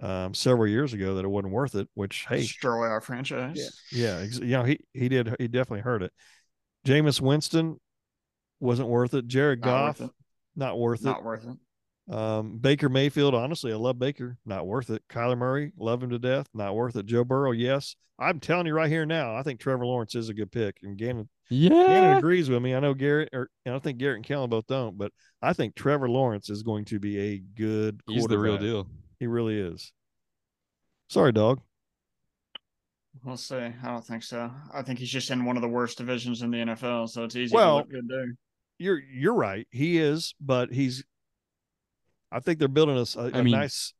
um, several years ago that it wasn't worth it. Which hey, Destroy our franchise. yeah, ex- you know he he did he definitely hurt it. Jameis Winston wasn't worth it. Jared Not Goff worth it. not worth it. Not worth it. Um, Baker Mayfield, honestly, I love Baker. Not worth it. Kyler Murray, love him to death. Not worth it. Joe Burrow, yes. I'm telling you right here now, I think Trevor Lawrence is a good pick. And Gannon, yeah. Gannon agrees with me. I know Garrett, or I don't think Garrett and Kellen both don't, but I think Trevor Lawrence is going to be a good quarterback. He's the real deal. He really is. Sorry, dog. We'll see. I don't think so. I think he's just in one of the worst divisions in the NFL, so it's easy Well, to look good there. You're you're right. He is, but he's. I think they're building a, s- a- I a mean- nice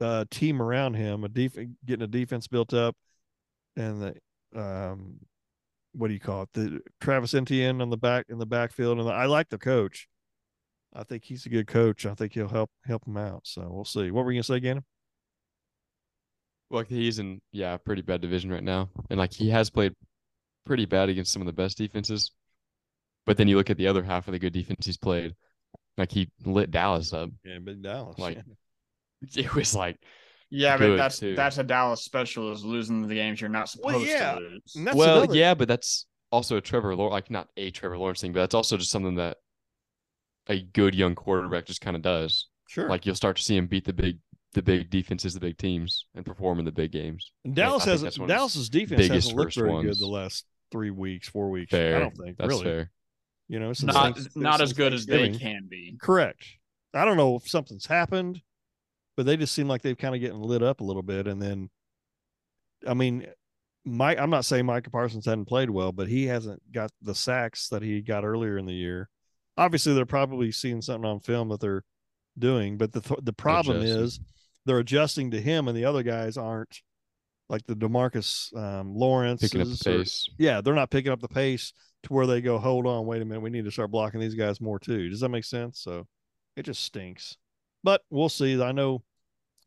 uh, team around him, a def- getting a defense built up, and the um, what do you call it? The Travis Etienne on the back in the backfield, and I like the coach. I think he's a good coach. I think he'll help help him out. So we'll see. What were you gonna say, Gannon? Like he's in yeah, pretty bad division right now. And like he has played pretty bad against some of the best defenses. But then you look at the other half of the good defense he's played. Like he lit Dallas up. Yeah, Big Dallas. Like, *laughs* It was like Yeah, but that's too. that's a Dallas special is losing the games you're not supposed Well, yeah. to lose. That's well, another- yeah, but that's also a Trevor Lawrence, like not a Trevor Lawrence thing, but that's also just something that a good young quarterback just kind of does. sure. Like you'll start to see him beat the big, the big defenses, the big teams, and perform in the big games. And Dallas hasn't. that's one of his Dallas's defense hasn't looked first very good the last three weeks, four weeks. Fair, I don't think that's really. fair. You know, since not Thanks- not as good as they can be. Correct. I don't know if something's happened, but they just seem like they've kind of getting lit up a little bit. And then, I mean, Mike. I'm not saying Micah Parsons hadn't played well, but he hasn't got the sacks that he got earlier in the year. Obviously, they're probably seeing something on film that they're doing, but the th- the problem Adjusting. is they're adjusting to him, and the other guys aren't. Like the Demarcus um, Lawrence, Picking up the pace. yeah, they're not picking up the pace to where they go, hold on, wait a minute, we need to start blocking these guys more too. Does that make sense? So it just stinks. But we'll see. I know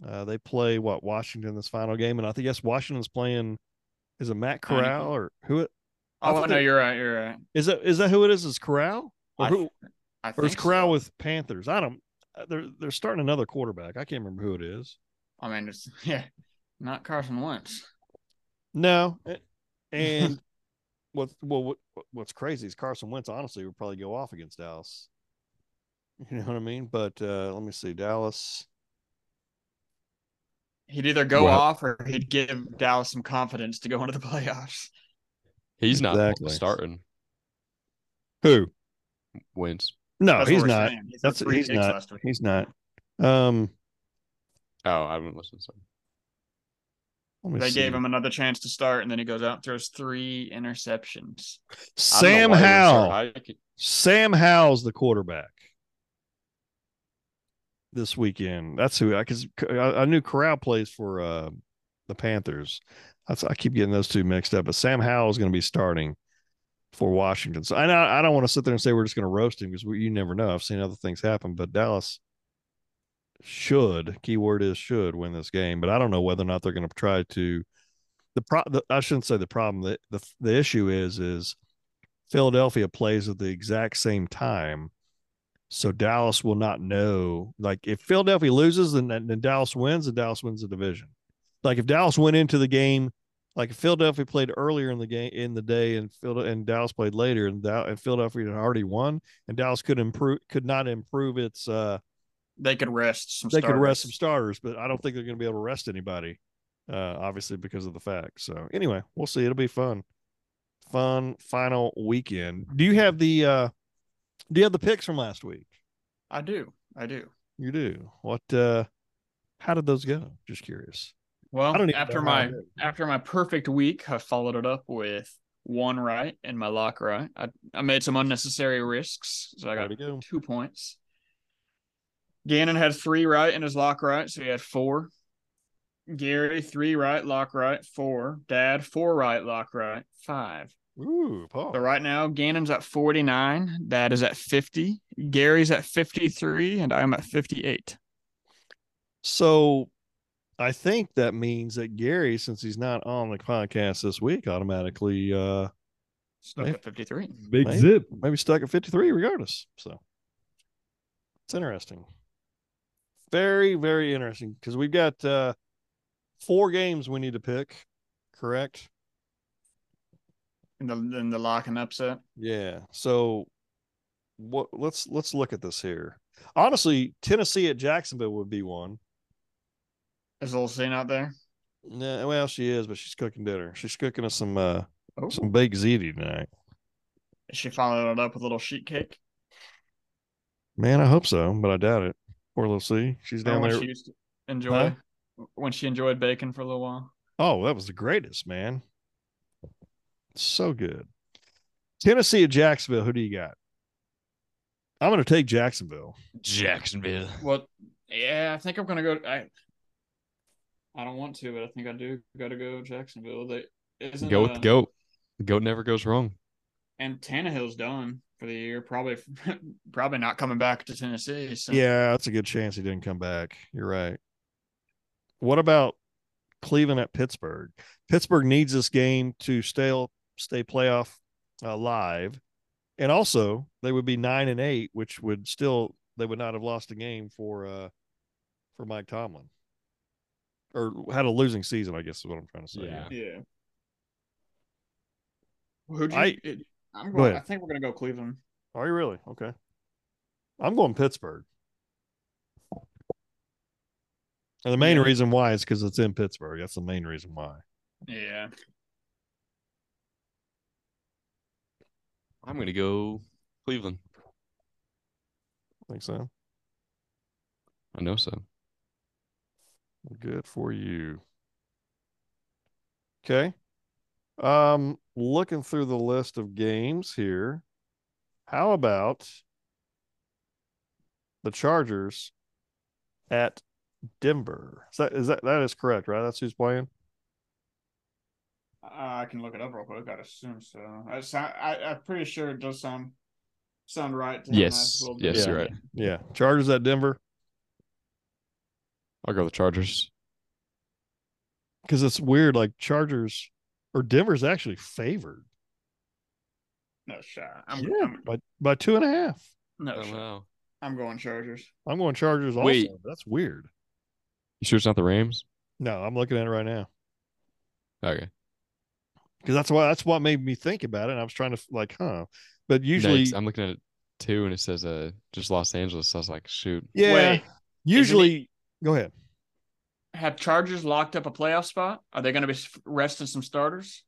uh, they play what Washington this final game, and I think yes, Washington's playing. Is it Matt Corral or who? It, I Oh thought no, they- you're right. You're right. is that? Is that who it is? Is Corral or I who? I Or is Corral so. with Panthers? I don't. Uh, They're they're starting another quarterback. I can't remember who it is. I mean, it's *laughs* yeah, not Carson Wentz. No, *laughs* and what well what, what's crazy is Carson Wentz honestly would probably go off against Dallas. *laughs* You know what I mean? But uh let me see, Dallas. He'd either go Well- off or he'd give Dallas some confidence to go into the playoffs. He's not Exactly. starting. Who? Wins. No, That's he's not. saying. That's three he's picks not. last week. He's not. Um, Oh, I haven't listened. Sorry. let They see. gave him another chance to start, and then he goes out and throws three interceptions. I don't know Sam why he didn't start Howell. Hike. Sam Howell's the quarterback this weekend. That's who I because I, I knew Corral plays for uh, the Panthers. That's I keep getting those two mixed up. But Sam Howell is going to be starting for Washington. So I know I don't want to sit there and say we're just going to roast him because you never know. I've seen other things happen, but Dallas should keyword is should win this game. But I don't know whether or not they're going to try to. The pro the, I shouldn't say the problem. The, the the issue is is Philadelphia plays at the exact same time. So Dallas will not know. Like if Philadelphia loses, then, then Dallas wins, and Dallas wins the division. Like if Dallas went into the game, like Philadelphia played earlier in the game in the day, and Phil and Dallas played later, and, Dal- and Philadelphia had already won, and Dallas could improve could not improve its. uh They could rest some. They could rest some starters. starters, but I don't think they're going to be able to rest anybody. Uh, obviously because of the fact. So anyway, we'll see. It'll be fun fun final weekend. Do you have the uh do you have the picks from last week? I do. I do. You do. What uh how did those go? Just curious. Well, I don't even after know how I my after my perfect week, I followed it up with one right and my lock right. I, I made some unnecessary risks, so I got go. two points. Gannon had three right in his lock right, so he had four. Gary, three right, lock right, four. Dad, four right, lock right, five. Ooh, Paul. So right now, Gannon's at 49, Dad is at 50, Gary's at 53, and I'm at 58. So I think that means that Gary, since he's not on the podcast this week, automatically uh Stuck Maybe. at 53. Big Maybe. zip. maybe stuck at 53 regardless. So it's interesting. Very, very interesting because we've got uh four games we need to pick, correct? in the in the lock and upset. Yeah. So what let's let's look at this here. Honestly, Tennessee at Jacksonville would be one. Is little scene out there? yeah, well, she is, but she's cooking dinner. She's cooking us some uh Oh. some baked ziti tonight. Is she followed it up with a little sheet cake? Man, I hope so, but I doubt it. Poor little C. She's Remember down when there. she used to enjoy when she enjoyed bacon for a little while. Oh, that was the greatest, man. So good. Tennessee at Jacksonville. Who do you got? I'm going to take Jacksonville. Jacksonville. Well, yeah, I think I'm gonna go. I I don't want to, but I think I do. Got to go Jacksonville. They isn't Go with uh, the goat. The goat never goes wrong. and Tannehill's done for the year. Probably *laughs* probably not coming back to Tennessee. So Yeah, that's a good chance he didn't come back. You're right. What about Cleveland at Pittsburgh? Pittsburgh needs this game to stay stay playoff alive, and also they would be nine and eight, which would still they would not have lost a game for uh for Mike Tomlin, or had a losing season. I guess is what I'm trying to say. Yeah. yeah. Who'd you? I- it- I'm Go going. I think we're gonna go Cleveland. Are you really okay? I'm going Pittsburgh. And the main Yeah. reason why is because it's in Pittsburgh. That's the main reason why. Yeah. I'm gonna go Cleveland. think so. I know so. Good for you. Okay. Um, looking through the list of games here. How about the Chargers at Denver? Is that is that that is correct, right? That's who's playing. Uh, I can look it up real quick. I'd assume so. I, sound, I I'm pretty sure it does sound sound right. To Yes. nice Yes, bit. you're right. Yeah, Chargers at Denver I'll go the Chargers. because it's weird. Like Chargers or Denver's actually favored No shot. I'm, yeah, I'm by by two and a half. no Oh, shot. wow. I'm going Chargers. I'm going Chargers. Also, Wait. that's weird. You sure it's not the Rams? No, I'm looking at it right now. Okay. because that's why that's what made me think about it. And I was trying to like, huh? But No, usually, 'cause I'm looking at it too, and it says uh just Los Angeles. So I was like, shoot. yeah. Wait, usually, go ahead. Have Chargers locked up a playoff spot? Are they going to be resting some starters?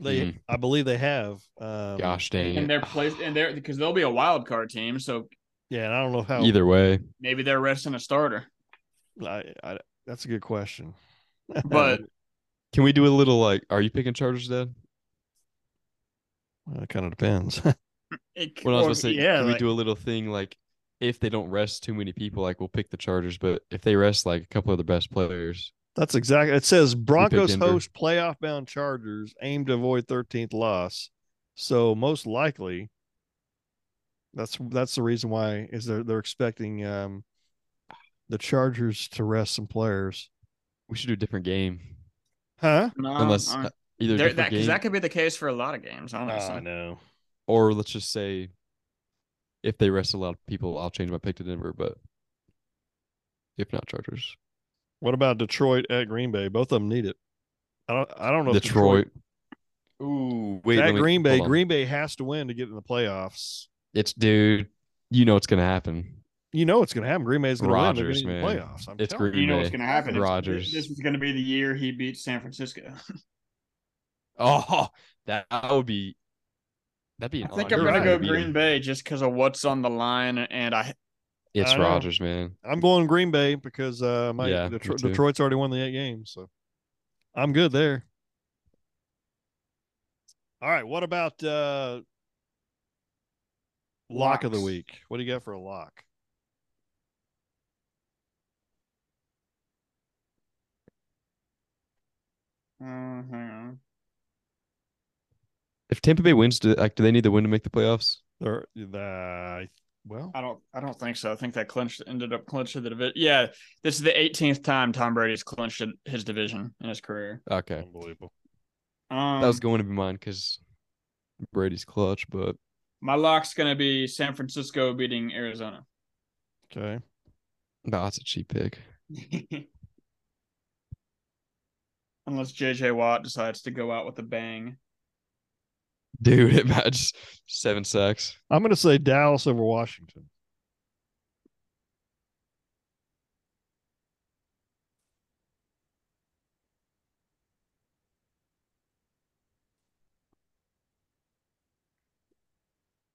They, Mhm. I believe they have. Um, Gosh dang And it. they're placed and they're because they'll be a wild card team, so yeah. And I don't know how. Either way, maybe they're resting a starter. I, I, that's a good question. *laughs* But can we do a little like? Are you picking Chargers, Dad? Well, it kind of depends. *laughs* it, What I was gonna say, yeah, can we do a little thing like if they don't rest too many people, like we'll pick the Chargers, but if they rest like a couple of the best players, that's exactly. It says Broncos host playoff bound Chargers aim to avoid 13th loss. So most likely, that's that's the reason why is they're they're expecting um the Chargers to rest some players. we should do a different game. Huh? no, Unless uh, either there- different game that could be the case for a lot of games, honestly. I know. or let's just say if they rest a lot of people, I'll change my pick to Denver, but if not Chargers. What about Detroit at Green Bay? Both of them need it. I don't. I don't know. if Detroit. Ooh, wait. at me- Green Bay. Green Bay has to win to get in the playoffs. It's dude. You know it's gonna happen. You know what's going to happen. Green Bay is going to win. They're Rodgers, going to get the man. playoffs. I'm It's telling Green you know Bay. what's going to happen. It's- Rodgers. This is going to be the year he beats San Francisco. *laughs* Oh, that would be. That'd be. I think I'm going to right. go Green. Bay just because of what's on the line, and I It's I know. Rodgers, man. I'm going Green Bay because uh, my Yeah, Detro- Detroit's already won the eight games, so I'm good there. All right. What about uh, lock of the week? What do you got for a lock? uh, hang on. If Tampa Bay wins, do like do they need to win to make the playoffs? There, the well, I don't. I don't think so. I think that clinched ended up clinching the division. Yeah, this is the 18th time Tom Brady's clinched his division in his career. Okay, unbelievable. Um, that was going to be mine because Brady's clutch, but my lock's going to be San Francisco beating Arizona. Okay. no, that's a cheap pick. *laughs* unless JJ Watt decides to go out with a bang. Dude, *laughs* it matches seven sacks. I'm going to say Dallas over Washington.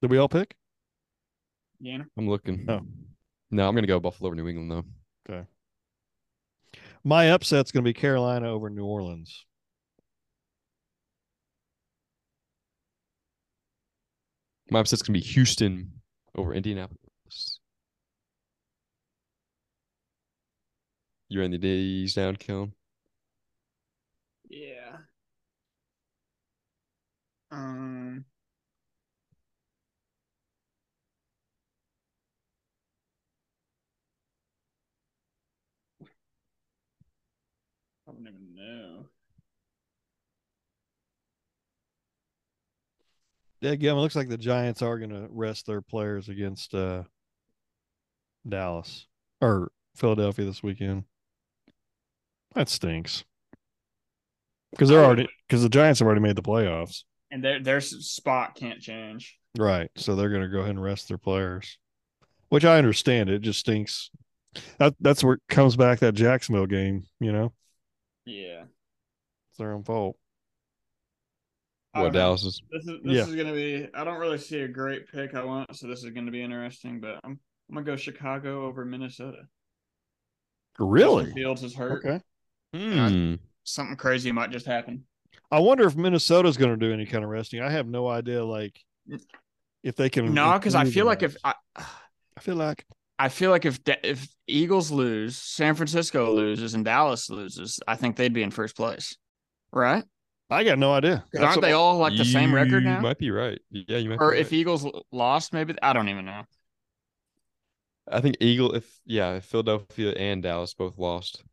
Did we all pick? Yeah. I'm looking. Oh. No, I'm gonna go Buffalo over New England though. Okay. My upset's going to be Carolina over New Orleans. My upset's gonna be Houston over Indianapolis. You're in the days down, Kellen? Yeah. Um. I don't even know. Again, it looks like the Giants are going to rest their players against uh, Dallas or Philadelphia this weekend. That stinks because they're already because the Giants have already made the playoffs, And their their spot can't change. right? So they're going to go ahead and rest their players, which I understand. It just stinks. That that's where it comes back that Jacksonville game. You know, Yeah. it's their own fault. I What know. Dallas is? This is this Yeah. is gonna be. I don't really see a great pick I want, so this is gonna be interesting. But I'm I'm gonna go Chicago over Minnesota. Justin Really? Fields is hurt. Okay. Hmm. Something crazy might just happen. I wonder if Minnesota's going to do any kind of resting. I have no idea. Like, if they can. No, because I feel like not. if I, I feel like I feel like if if Eagles lose, San Francisco loses, and Dallas loses, I think they'd be in first place, right? I got no idea. That's aren't they all like the same record now? You? Might be right. Yeah, you might. Or be if right. Eagles lost, maybe I don't even know. I think Eagle. If yeah, if Philadelphia and Dallas both lost.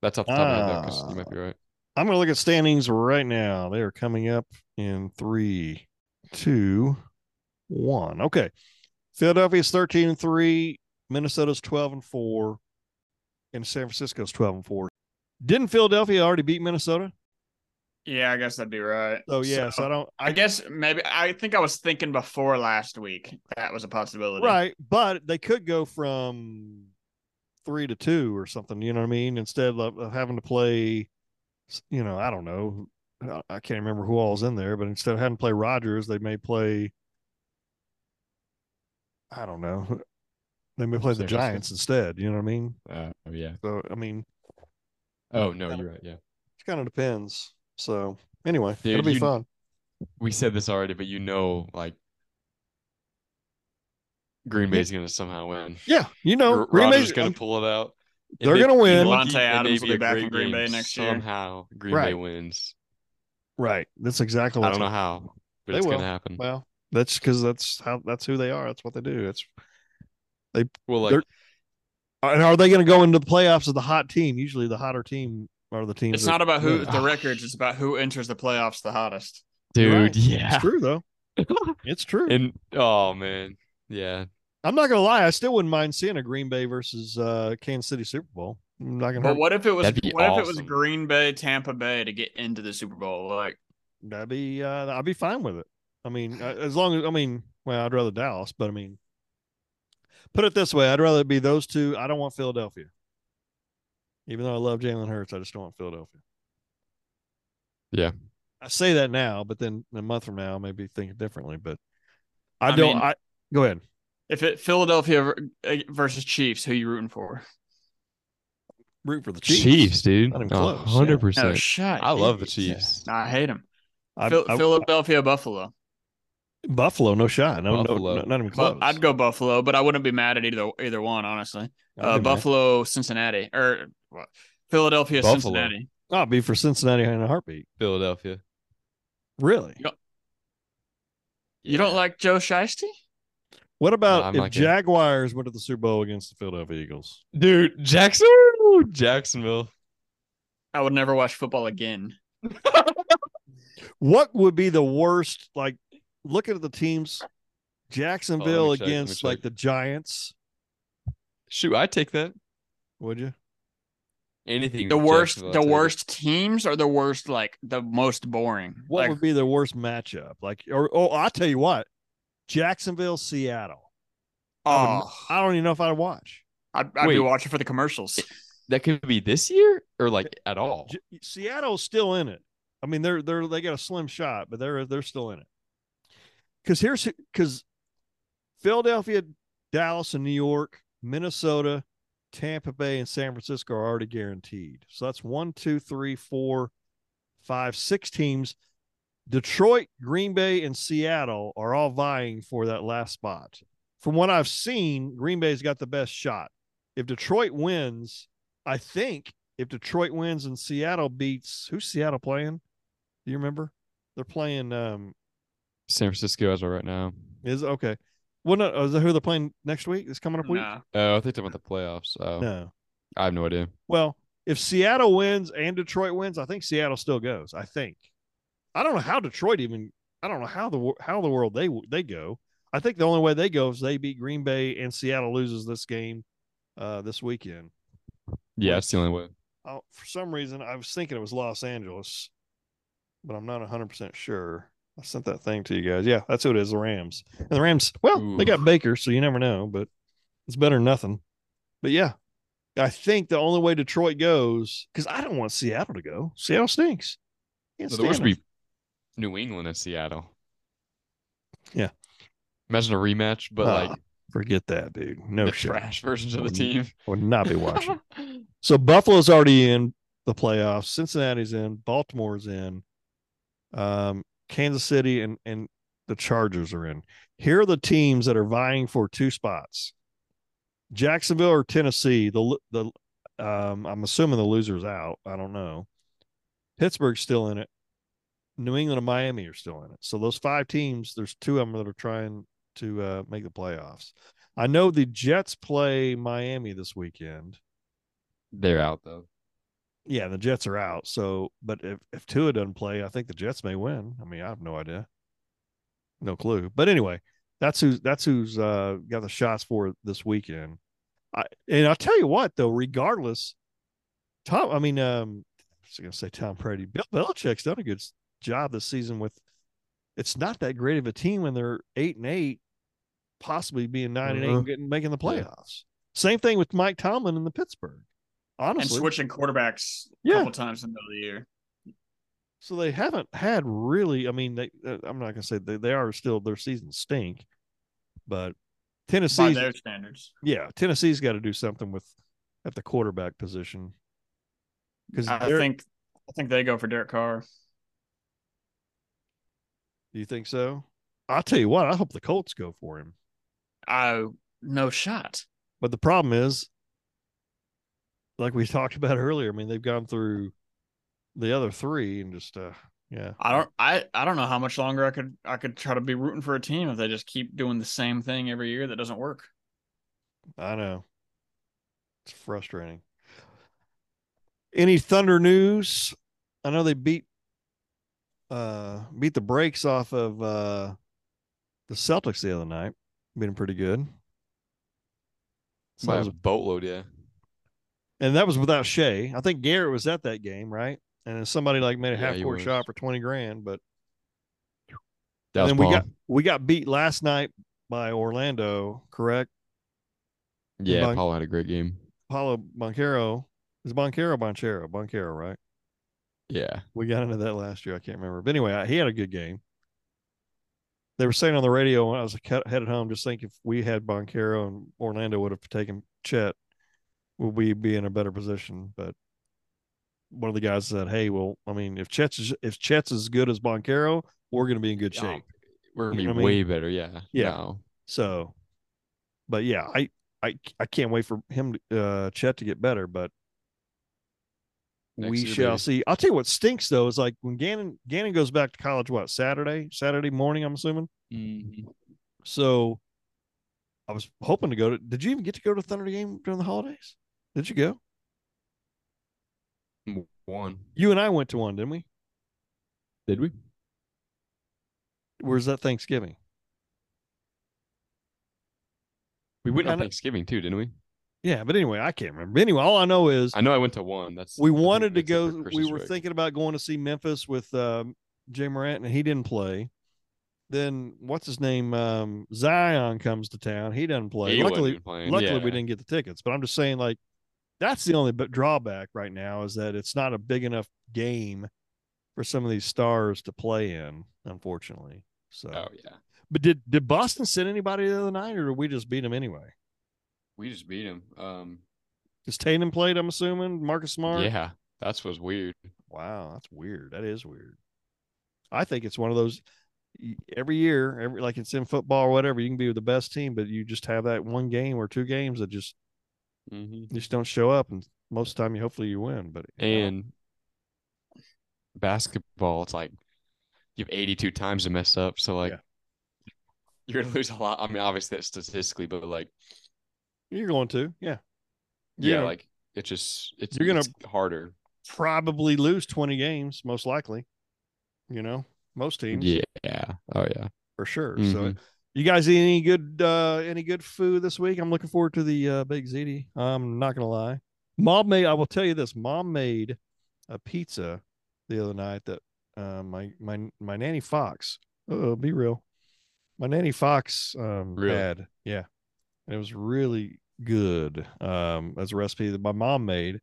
That's off the top of my head though, 'cause you might be right. Ah. I'm going to look at standings right now. They are coming up in three, two, one. Okay. Philadelphia's 13 and three. Minnesota's 12 and four. And San Francisco's 12 and four. Didn't Philadelphia already beat Minnesota? Yeah, I guess that'd be right. Oh, yeah. So, I don't. I guess maybe I think I was thinking before last week that was a possibility. Right. But they could go from three to two or something. You know what I mean? Instead of, of having to play, you know, I don't know. I- I can't remember who all's in there, but instead of having to play Rodgers, they may play. I don't know. *laughs* They may play the Giants instead. You know what I mean? Uh, yeah. So I mean, Oh no, you're right. Yeah. it kind of depends. So anyway, Dude, it'll be you- fun. We said this already, but you know, like Green Bay's gonna somehow win. Yeah, you know, R- Green Bay's gonna pull it out. If They're they- gonna win. lucky, Davante Adams will be back great in Green Bay game. next year. Somehow, Green Right. Bay wins. right. That's exactly I don't know how, but They it's will. gonna happen. Well, that's because that's how that's who they are. That's what they do. It's they. Well, like they're- and are they going to go into the playoffs as the hot team? Usually, the hotter team are the teams. It's that not about who win. the records; it's about who enters the playoffs the hottest. dude, right. yeah. It's true though. *laughs* It's true. and oh man, yeah. I'm not going to lie. I still wouldn't mind seeing a Green Bay versus uh, Kansas City Super Bowl. I'm not gonna. But to. what if it was? That'd be What if it was. Green Bay, Tampa Bay to get into the Super Bowl? Like, That'd be. Uh, I'd be fine with it. I mean, uh, as long as I mean, well, I'd rather Dallas, but I mean, put it this way: I'd rather it be those two. I don't want Philadelphia. Even though I love Jalen Hurts, I just don't want Philadelphia. Yeah. I say that now, but then a month from now, I may be thinking differently. But I, I don't. mean- I go ahead. if it Philadelphia uh, versus Chiefs, who you rooting for? Root for the Chiefs. Chiefs, dude. Not even A close, yeah. hundred No, percent. shut. I love the it. Chiefs. I hate them. I, Phil- I- Philadelphia, Buffalo. Buffalo, no shot. No, Buffalo. no, not even Bu- close. I'd go Buffalo, but I wouldn't be mad at either either one, honestly. Uh, be mad. Buffalo, Cincinnati, or what? Philadelphia, Buffalo. Cincinnati. I'll be for Cincinnati in a heartbeat. Philadelphia. Really? You don't like Joe Shiesty? What about I'm if not kidding. Jaguars went to the Super Bowl against the Philadelphia Eagles? dude? Jackson, Jacksonville. I would never watch football again. *laughs* What would be the worst? Like, looking at the teams, Jacksonville Oh, check, let me against check. like the Giants. Shoot, I take that. Would you? Anything The worst, the take worst teams are the worst, like the most boring. What like, would be the worst matchup? Like, or oh, I'll tell you what, Jacksonville, Seattle. I, would- oh, I don't even know if I'd watch. I'd, I'd be watching for the commercials. That could be this year or like at all. J- Seattle's still in it. I mean, they're they're they got a slim shot, but they're they're still in it. Because here's because Philadelphia, Dallas, and New York, Minnesota, Tampa Bay, and San Francisco are already guaranteed. So that's one, two, three, four, five, six teams. Detroit, Green Bay, and Seattle are all vying for that last spot. From what I've seen, Green Bay's got the best shot. If Detroit wins, I think if Detroit wins and Seattle beats who's Seattle playing? Do you remember? They're playing um San Francisco as of right now. is okay. Well no, is that who they're playing next week? This coming up week? Nah. Oh, I think they're about the playoffs. Oh, No. I have no idea. Well, if Seattle wins and Detroit wins, I think Seattle still goes. I think. I don't know how Detroit even. I don't know how the wo- how the world they they go. I think the only way they go is they beat Green Bay and Seattle loses this game uh this weekend. Yeah, that's the only way. Oh, for some reason, I was thinking it was Los Angeles, but I'm not 100% sure. I sent that thing to you guys. Yeah, that's who it is the Rams. And the Rams, well, they got Baker, so you never know, but it's better than nothing. But yeah, I think the only way Detroit goes, because I don't want Seattle to go. Seattle stinks. Can't So the worst would be New England and Seattle. Yeah. Imagine a rematch, but Ah, like Forget that, dude. No the shit. trash versions of the team. Would not be watching. *laughs* So Buffalo's already in the playoffs. Cincinnati's in. Baltimore's in. Um, Kansas City and and the Chargers are in. Here are the teams that are vying for two spots: Jacksonville or Tennessee. The the um, I'm assuming the loser's out. I don't know. Pittsburgh's still in it. New England and Miami are still in it. So those five teams, there's two of them that are trying to uh, make the playoffs. I know the Jets play Miami this weekend. They're out though. Yeah, the Jets are out. So, but if if Tua doesn't play, I think the Jets may win. I mean, I have no idea, no clue. But anyway, that's who's that's who's uh, got the shots for this weekend. I and I'll tell you what though, regardless, Tom. I mean, um, I was going to say Tom Brady. Bill Belichick's done a good job this season with. It's not that great of a team when they're eight and eight, possibly being 9 and eight and getting making the Yeah. playoffs. Same thing with Mike Tomlin in the Pittsburgh. And switching quarterbacks a Yeah. couple times in the middle of the year. So they haven't had really. I mean, they. Uh, I'm not gonna say they, they are still their season stink, but Tennessee By their standards. yeah Tennessee's got to do something with at the quarterback position because I think I think they go for Derek Carr. Do you think so? I'll tell you what. I hope the Colts go for him, Oh, no shot. but the problem is, like we *laughs* talked about earlier. I mean, they've gone through the other three and just uh yeah. I don't I, I don't know how much longer I could I could try to be rooting for a team if they just keep doing the same thing every year that doesn't work. I know. It's frustrating. Any Thunder news? I know they beat uh beat the brakes off of uh the Celtics the other night. Been pretty good. So By that a boatload, yeah. And that was without Shea. I think Garrett was at that game, right? And then somebody like made a Yeah, half court shot for 20 grand, but That was then we got we got beat last night by Orlando, correct? yeah, Bunk- Paul had a great game. Paulo Boncaro. Is Boncaro or Bonchero? Boncaro, right? Yeah. We got into that last year. I can't remember. But anyway, I- he had a good game. They were saying on the radio when I was headed home, just think if we had Boncaro and Orlando would have taken Chet, would we be in a better position? But one of the guys said, "Hey, well, I mean, if Chet's is, if Chet's as good as Boncaro, we're going to be in good Oh, shape." We're gonna be know what I mean? way better. Yeah. Yeah. No. So, but yeah, I I I can't wait for him, to, uh, Chet, to get better. But Next we shall baby. see. I'll tell you what stinks though is like when Gannon Gannon goes back to college. What Saturday? Saturday morning, I'm assuming. Mhm. So, I was hoping to go to. Did you even get to go to the Thunder game during the holidays? Did you go? One. You and I went to one, didn't we? Did we? Where's that Thanksgiving? We went Yeah, on Thanksgiving too, didn't we? Yeah, but anyway, I can't remember. Anyway, all I know is I know I went to one. That's we wanted to go. We were break. thinking about going to see Memphis with um, Ja Morant, and he didn't play. Then what's his name? Um, Zion comes to town. He doesn't play. He luckily, luckily we didn't get the tickets. But I'm just saying, like, that's the only but drawback right now is that it's not a big enough game for some of these stars to play in. Unfortunately, so. Oh yeah, But did did Boston send anybody the other night, or did we just beat them anyway? we just beat them. Um, Because Tatum played, I'm assuming. Marcus Smart. yeah, that's was weird. Wow, that's weird. That is weird. I think it's one of those every year, every like it's in football or whatever. You can be with the best team, but you just have that one game or two games that just hmm just don't show up, and most of the time, you hopefully you win. But you know, basketball, it's like you have 82 times to mess up. So like Yeah. you're gonna lose a lot. I mean, obviously that's statistically, but like you're going to, yeah, yeah, Yeah. like it's just it's You're gonna- it's harder. probably lose 20 games, most likely. You know, most teams, Yeah. Oh yeah. for sure. So, Mhm. You guys eat any good uh any good food this week? I'm looking forward to the uh, Big Ziti. I'm not gonna lie. Mom made. I will tell you this. Mom made a pizza the other night that uh, my my my nanny Fox. Oh, be real. My nanny Fox um, Really? had. Yeah, And it was really good. Um, as a recipe that my mom made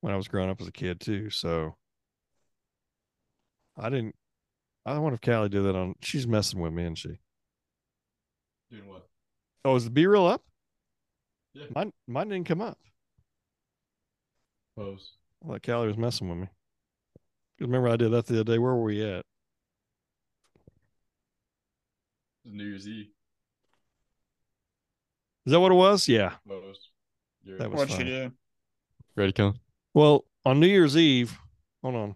when I was growing up as a kid too. So I didn't. I wonder if Callie did that on. She's messing with me, isn't she? Doing what? Oh, is the BeReal up? Yeah. Mine mine didn't come up. Pose. I thought Callie was messing with me. 'Cause Remember I did that the other day. Where were we at? New Year's Eve. Is that what it was? Yeah. Pose. That was What you fun. do? Ready, Kellen? Well, on New Year's Eve, hold on.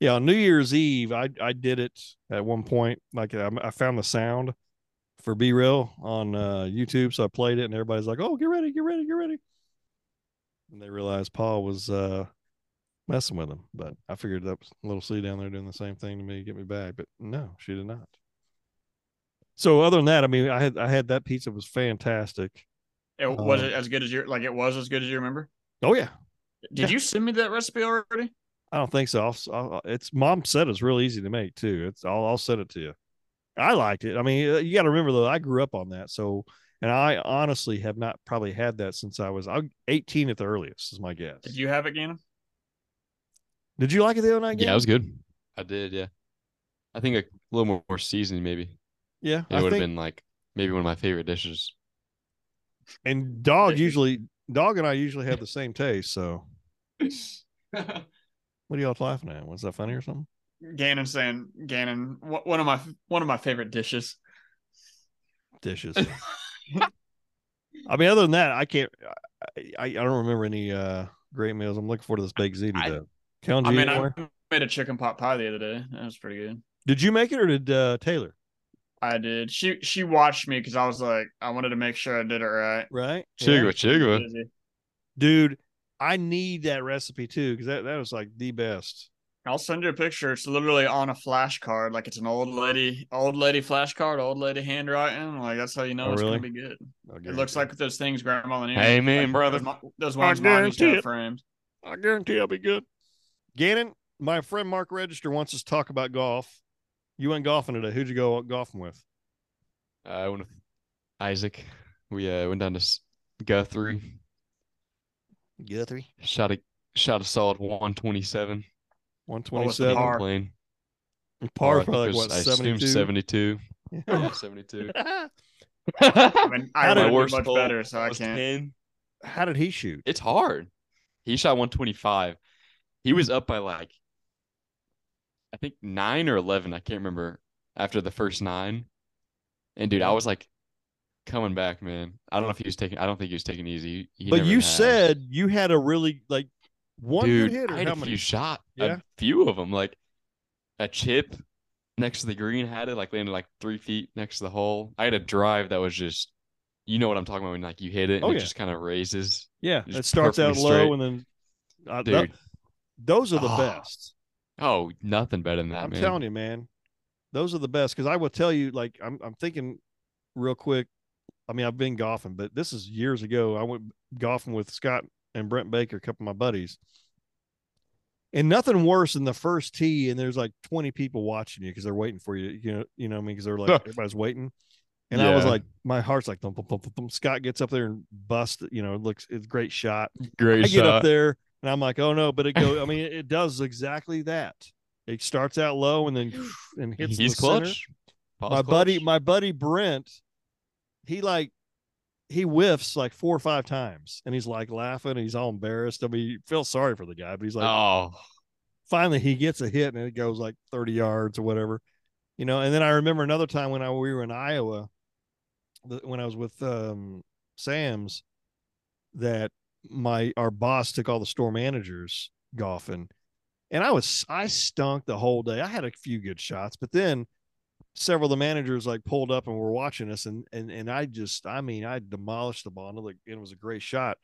Yeah, on New Year's Eve, I I did it at one point. Like I, I found the sound for BeReal on uh, YouTube, so I played it, and everybody's like, "Oh, get ready, get ready, get ready!" And they realized Paul was uh, messing with them. But I figured that was little C down there doing the same thing to me, get me back. But no, she did not. So other than that, I mean, I had I had that pizza was fantastic. It, was Um, it as good as you like? It was as good as you remember. Oh yeah, Did Yeah. you send me that recipe already? I don't think so. I'll, I'll, it's mom said it's real easy to make too. It's I'll, I'll send it to you. I liked it. I mean, uh, you got to remember though, I grew up on that. So, and I honestly have not probably had that since I was I, 18 at the earliest, is my guess. Did you have it, Gannon? Did you like it the other night? Yeah, Gabe? it was good. I did, yeah. I think a little more, more seasoning, maybe. yeah. It would have been like maybe one of my favorite dishes. and dog usually, dog and I usually have the same taste. So, *laughs* *laughs* what are y'all laughing at? Was that funny or something? Gannon saying Gannon one of my one of my favorite dishes. Dishes. *laughs* I mean, other than that, I can't. I, I, I don't remember any uh great meals. I'm looking forward to this baked ziti though. Count I you mean, anywhere? I made a chicken pot pie the other day. That was pretty good. Did you make it or did uh, Taylor? I did. She she watched me because I was like, I wanted to make sure I did it right. Right, Chigwa, chigwa. Busy. dude. I need that recipe too because that that was like the best. I'll send you a picture. It's literally on a flashcard, like it's an old lady, old lady flashcard, old lady handwriting. Like that's how you know Oh, it's really? gonna be good. I'll It looks like those things grandma and Hey, man, like, brother. Those, mo- those ones I mom used to guarantee framed. I guarantee I'll be good. Gannon, my friend Mark Register wants us to talk about golf. You went golfing today. Who'd you go golfing with? I went with Isaac. We uh, went down to Guthrie. Guthrie. Shot a shot a solid 127. One What twenty was par? Playing. Par Oh, I probably like what seventy two. Seventy two. *laughs* Seventy two. *laughs* *laughs* I mean, I How did- would My do much better, so I can't. 10. How did he shoot? It's hard. He shot 125. He was up by like, I think nine or 11. I can't remember after the first nine. And dude, I was like coming back, man. I don't know if he was taking, I don't think he was taking easy. He but you has. said you had a really like one dude, good hit I had a many? few shot, Yeah? a few of them, like a chip next to the green had it, like landed like three feet next to the hole. I had a drive that was just, you know what I'm talking about when like you hit it and Oh, it yeah. just kind of raises. Yeah, it starts out low straight. and then uh, Dude, those are the Oh, best. oh, nothing better than that, I'm man. telling you, man. Those are the best because I will tell you, like, I'm I'm thinking real quick. I mean, I've been golfing, but this is years ago. I went golfing with Scott and Brent Baker, a couple of my buddies. And nothing worse than the first tee, and there's like 20 people watching you because they're waiting for you. You know, you know what I mean? Because they're like *laughs* everybody's waiting. And I was like, my heart's like, thump, thump, thump, thump. Scott gets up there and busts. You know, it looks it's a great shot. Great I get up there and I'm like, oh no, but it go. I *laughs* mean, it, does exactly that. It starts out low and then *gasps* and hits. He's the clutch. Paul's My buddy, my buddy Brent, he like he whiffs like four or five times, and he's like laughing. And he's all embarrassed. I mean, you feel sorry for the guy, but he's like, oh, finally he gets a hit and it goes like 30 yards or whatever, you know. And then I remember another time when I we were in Iowa, when I was with um, Sam's, that my our boss took all the store managers golfing, and I was I stunk the whole day. I had a few good shots, but then several of the managers like pulled up and were watching us, and and and I just I mean I demolished the ball. and It it was a great shot.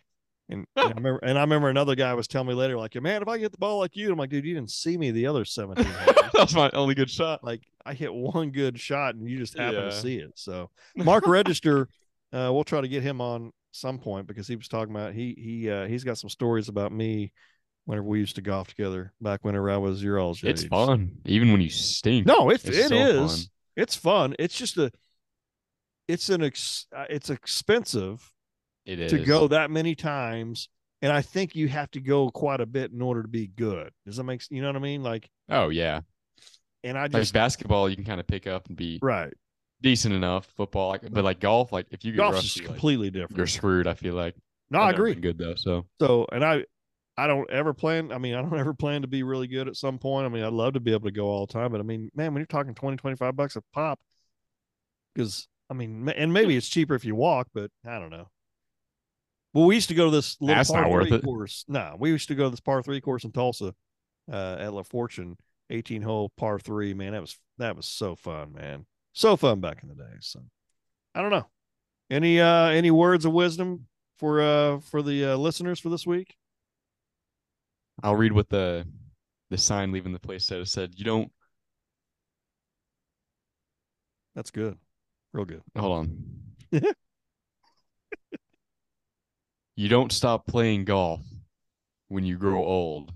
And, and I *laughs* remember, and I remember another guy was telling me later, like, "Man, if I get the ball like you," I'm like, "Dude, you didn't see me the other 17 *laughs* holes. that's my only good shot. like I hit one good shot, and you just happen Yeah. to see it." So, *laughs* Mark Register, uh, we'll try to get him on some point because he was talking about he he uh, he's got some stories about me whenever we used to golf together back whenever I was your all's It's age. fun, even when you stink. No, it's, It's it so is. It's fun. It's just a. It's an ex. uh, It's expensive It is to go that many times, and I think you have to go quite a bit in order to be good. Does that make you know what I mean? Like, Oh yeah, and I like just basketball, you can kind of pick up and be right. decent enough. Football, like, but like golf, like if you get Golf's rusty, like, completely different. you're screwed. I feel like. no, I've I agree. Good though, so So, and I, I don't ever plan. I mean, I don't *laughs* ever plan to be really good at some point. I mean, I'd love to be able to go all the time, but I mean, man, when you're talking 20, 25 bucks a pop, because I mean, and maybe it's cheaper if you walk, but I don't know. Well, we used to go to this little That's par three course. No, we used to go to this par three course in Tulsa, uh, at LaFortune, 18 hole par three. Man, that was that was so fun, man. So fun back in the day. So, I don't know. Any uh any words of wisdom for uh for the uh, listeners for this week? I'll read what the the sign leaving the place said. It said, "You don't That's good. Real good. hold on. *laughs* you don't stop playing golf when you grow old.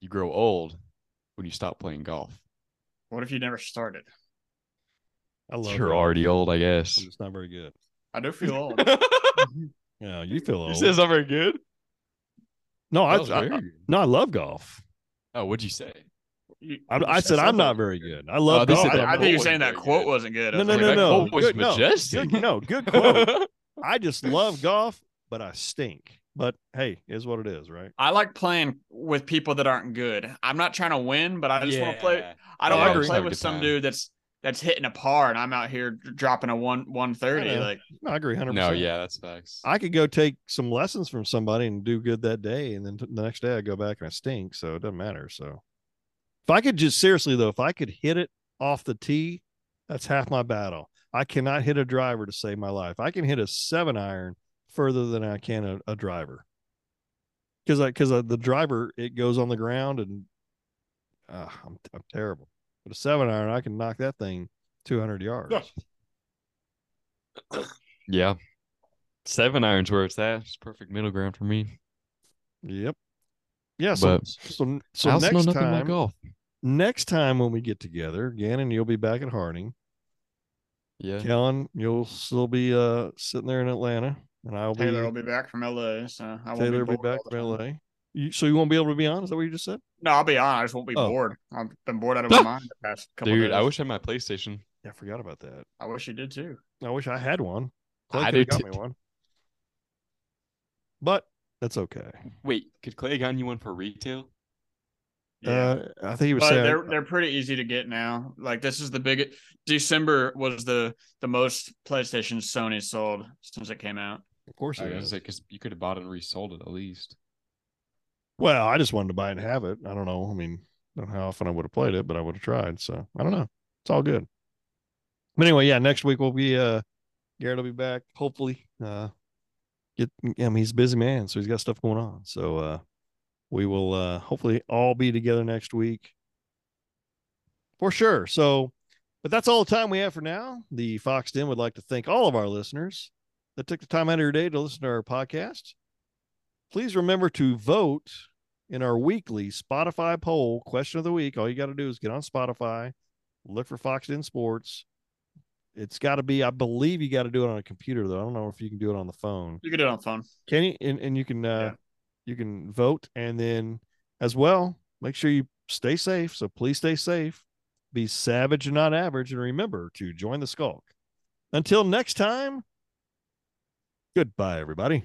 You grow old when you stop playing golf. What if you never started? I love You're that. already old, I guess. I'm not very good. I do feel old. *laughs* Yeah, you feel *laughs* old. This is not very good. No, I, I- I- no, I love golf. Oh, what'd you say? You- I, you I said I'm not very good. I oh, love Oh, they golf. said but that I, I I'm think you're quote saying was that very quote good. wasn't good. I No, was no, like, no, that no. quote was Good- no. majestic. Good, no, good *laughs* quote. I just love golf, but I stink. But hey, is what it is, right? I like playing with people that aren't good. I'm not trying to win, but I just want to play. Yeah. I don't Yeah, I want to agree. play Have a with good some time. dude that's that's hitting a par, and I'm out here dropping a one one I Like No, I agree 100%. No, yeah, that's facts. I could go take some lessons from somebody and do good that day, and then t- the next day I go back and I stink. So it doesn't matter. So if I could just seriously though, if I could hit it off the tee, that's half my battle. I cannot hit a driver to save my life. I can hit a seven iron further than I can a, a driver because I because the driver it goes on the ground and uh, I'm I'm terrible. But a seven iron, I can knock that thing 200 yards. Yeah. Seven irons where it's at. It's perfect middle ground for me. Yep. Yeah. So But so so I also next time about golf. next time when we get together, Gannon, you'll be back at Harding. Yeah. Kellen, you'll still be uh sitting there in Atlanta, and I'll be Taylor will be back from LA, so I won't Taylor be, will be bored back all the from time. LA. You, so you won't be able to be on? Is that what you just said? No, I'll be on. I just won't be Oh. bored. I've been bored out of my mind the past couple Dude, days. I wish I had my PlayStation. Yeah, I forgot about that. I wish you did too. I wish I had one. Clay I did got too. me one, but that's okay. Wait, could Clay have gotten you one for retail? Uh, I think he was but saying they're they're pretty easy to get now. Like this is the biggest. December was the the most PlayStation Sony sold since it came out. of course I it was is. because you could have bought it and resold it at least. Well, I just wanted to buy it and have it. I don't know. I mean, don't know how often I would have played it, but I would have tried. So I don't know. It's all good. But anyway, yeah, next week we'll be uh Garrett will be back, hopefully. Uh get I mean he's a busy man, so he's got stuff going on. So uh we will uh hopefully all be together next week. For sure. So But that's all the time we have for now. The Foxx Den would like to thank all of our listeners that took the time out of your day to listen to our podcast. Please remember to vote in our weekly Spotify poll question of the week. All you got to do is get on Spotify, look for Foxx Den Sports. It's got to be, I believe you got to do it on a computer though. I don't know if you can do it on the phone. You can do it on the phone. Can you? And, and you can, uh, Yeah. you can vote and then as well, make sure you stay safe. So please stay safe, be savage and not average. And remember to join the skulk. Until next time, goodbye, everybody.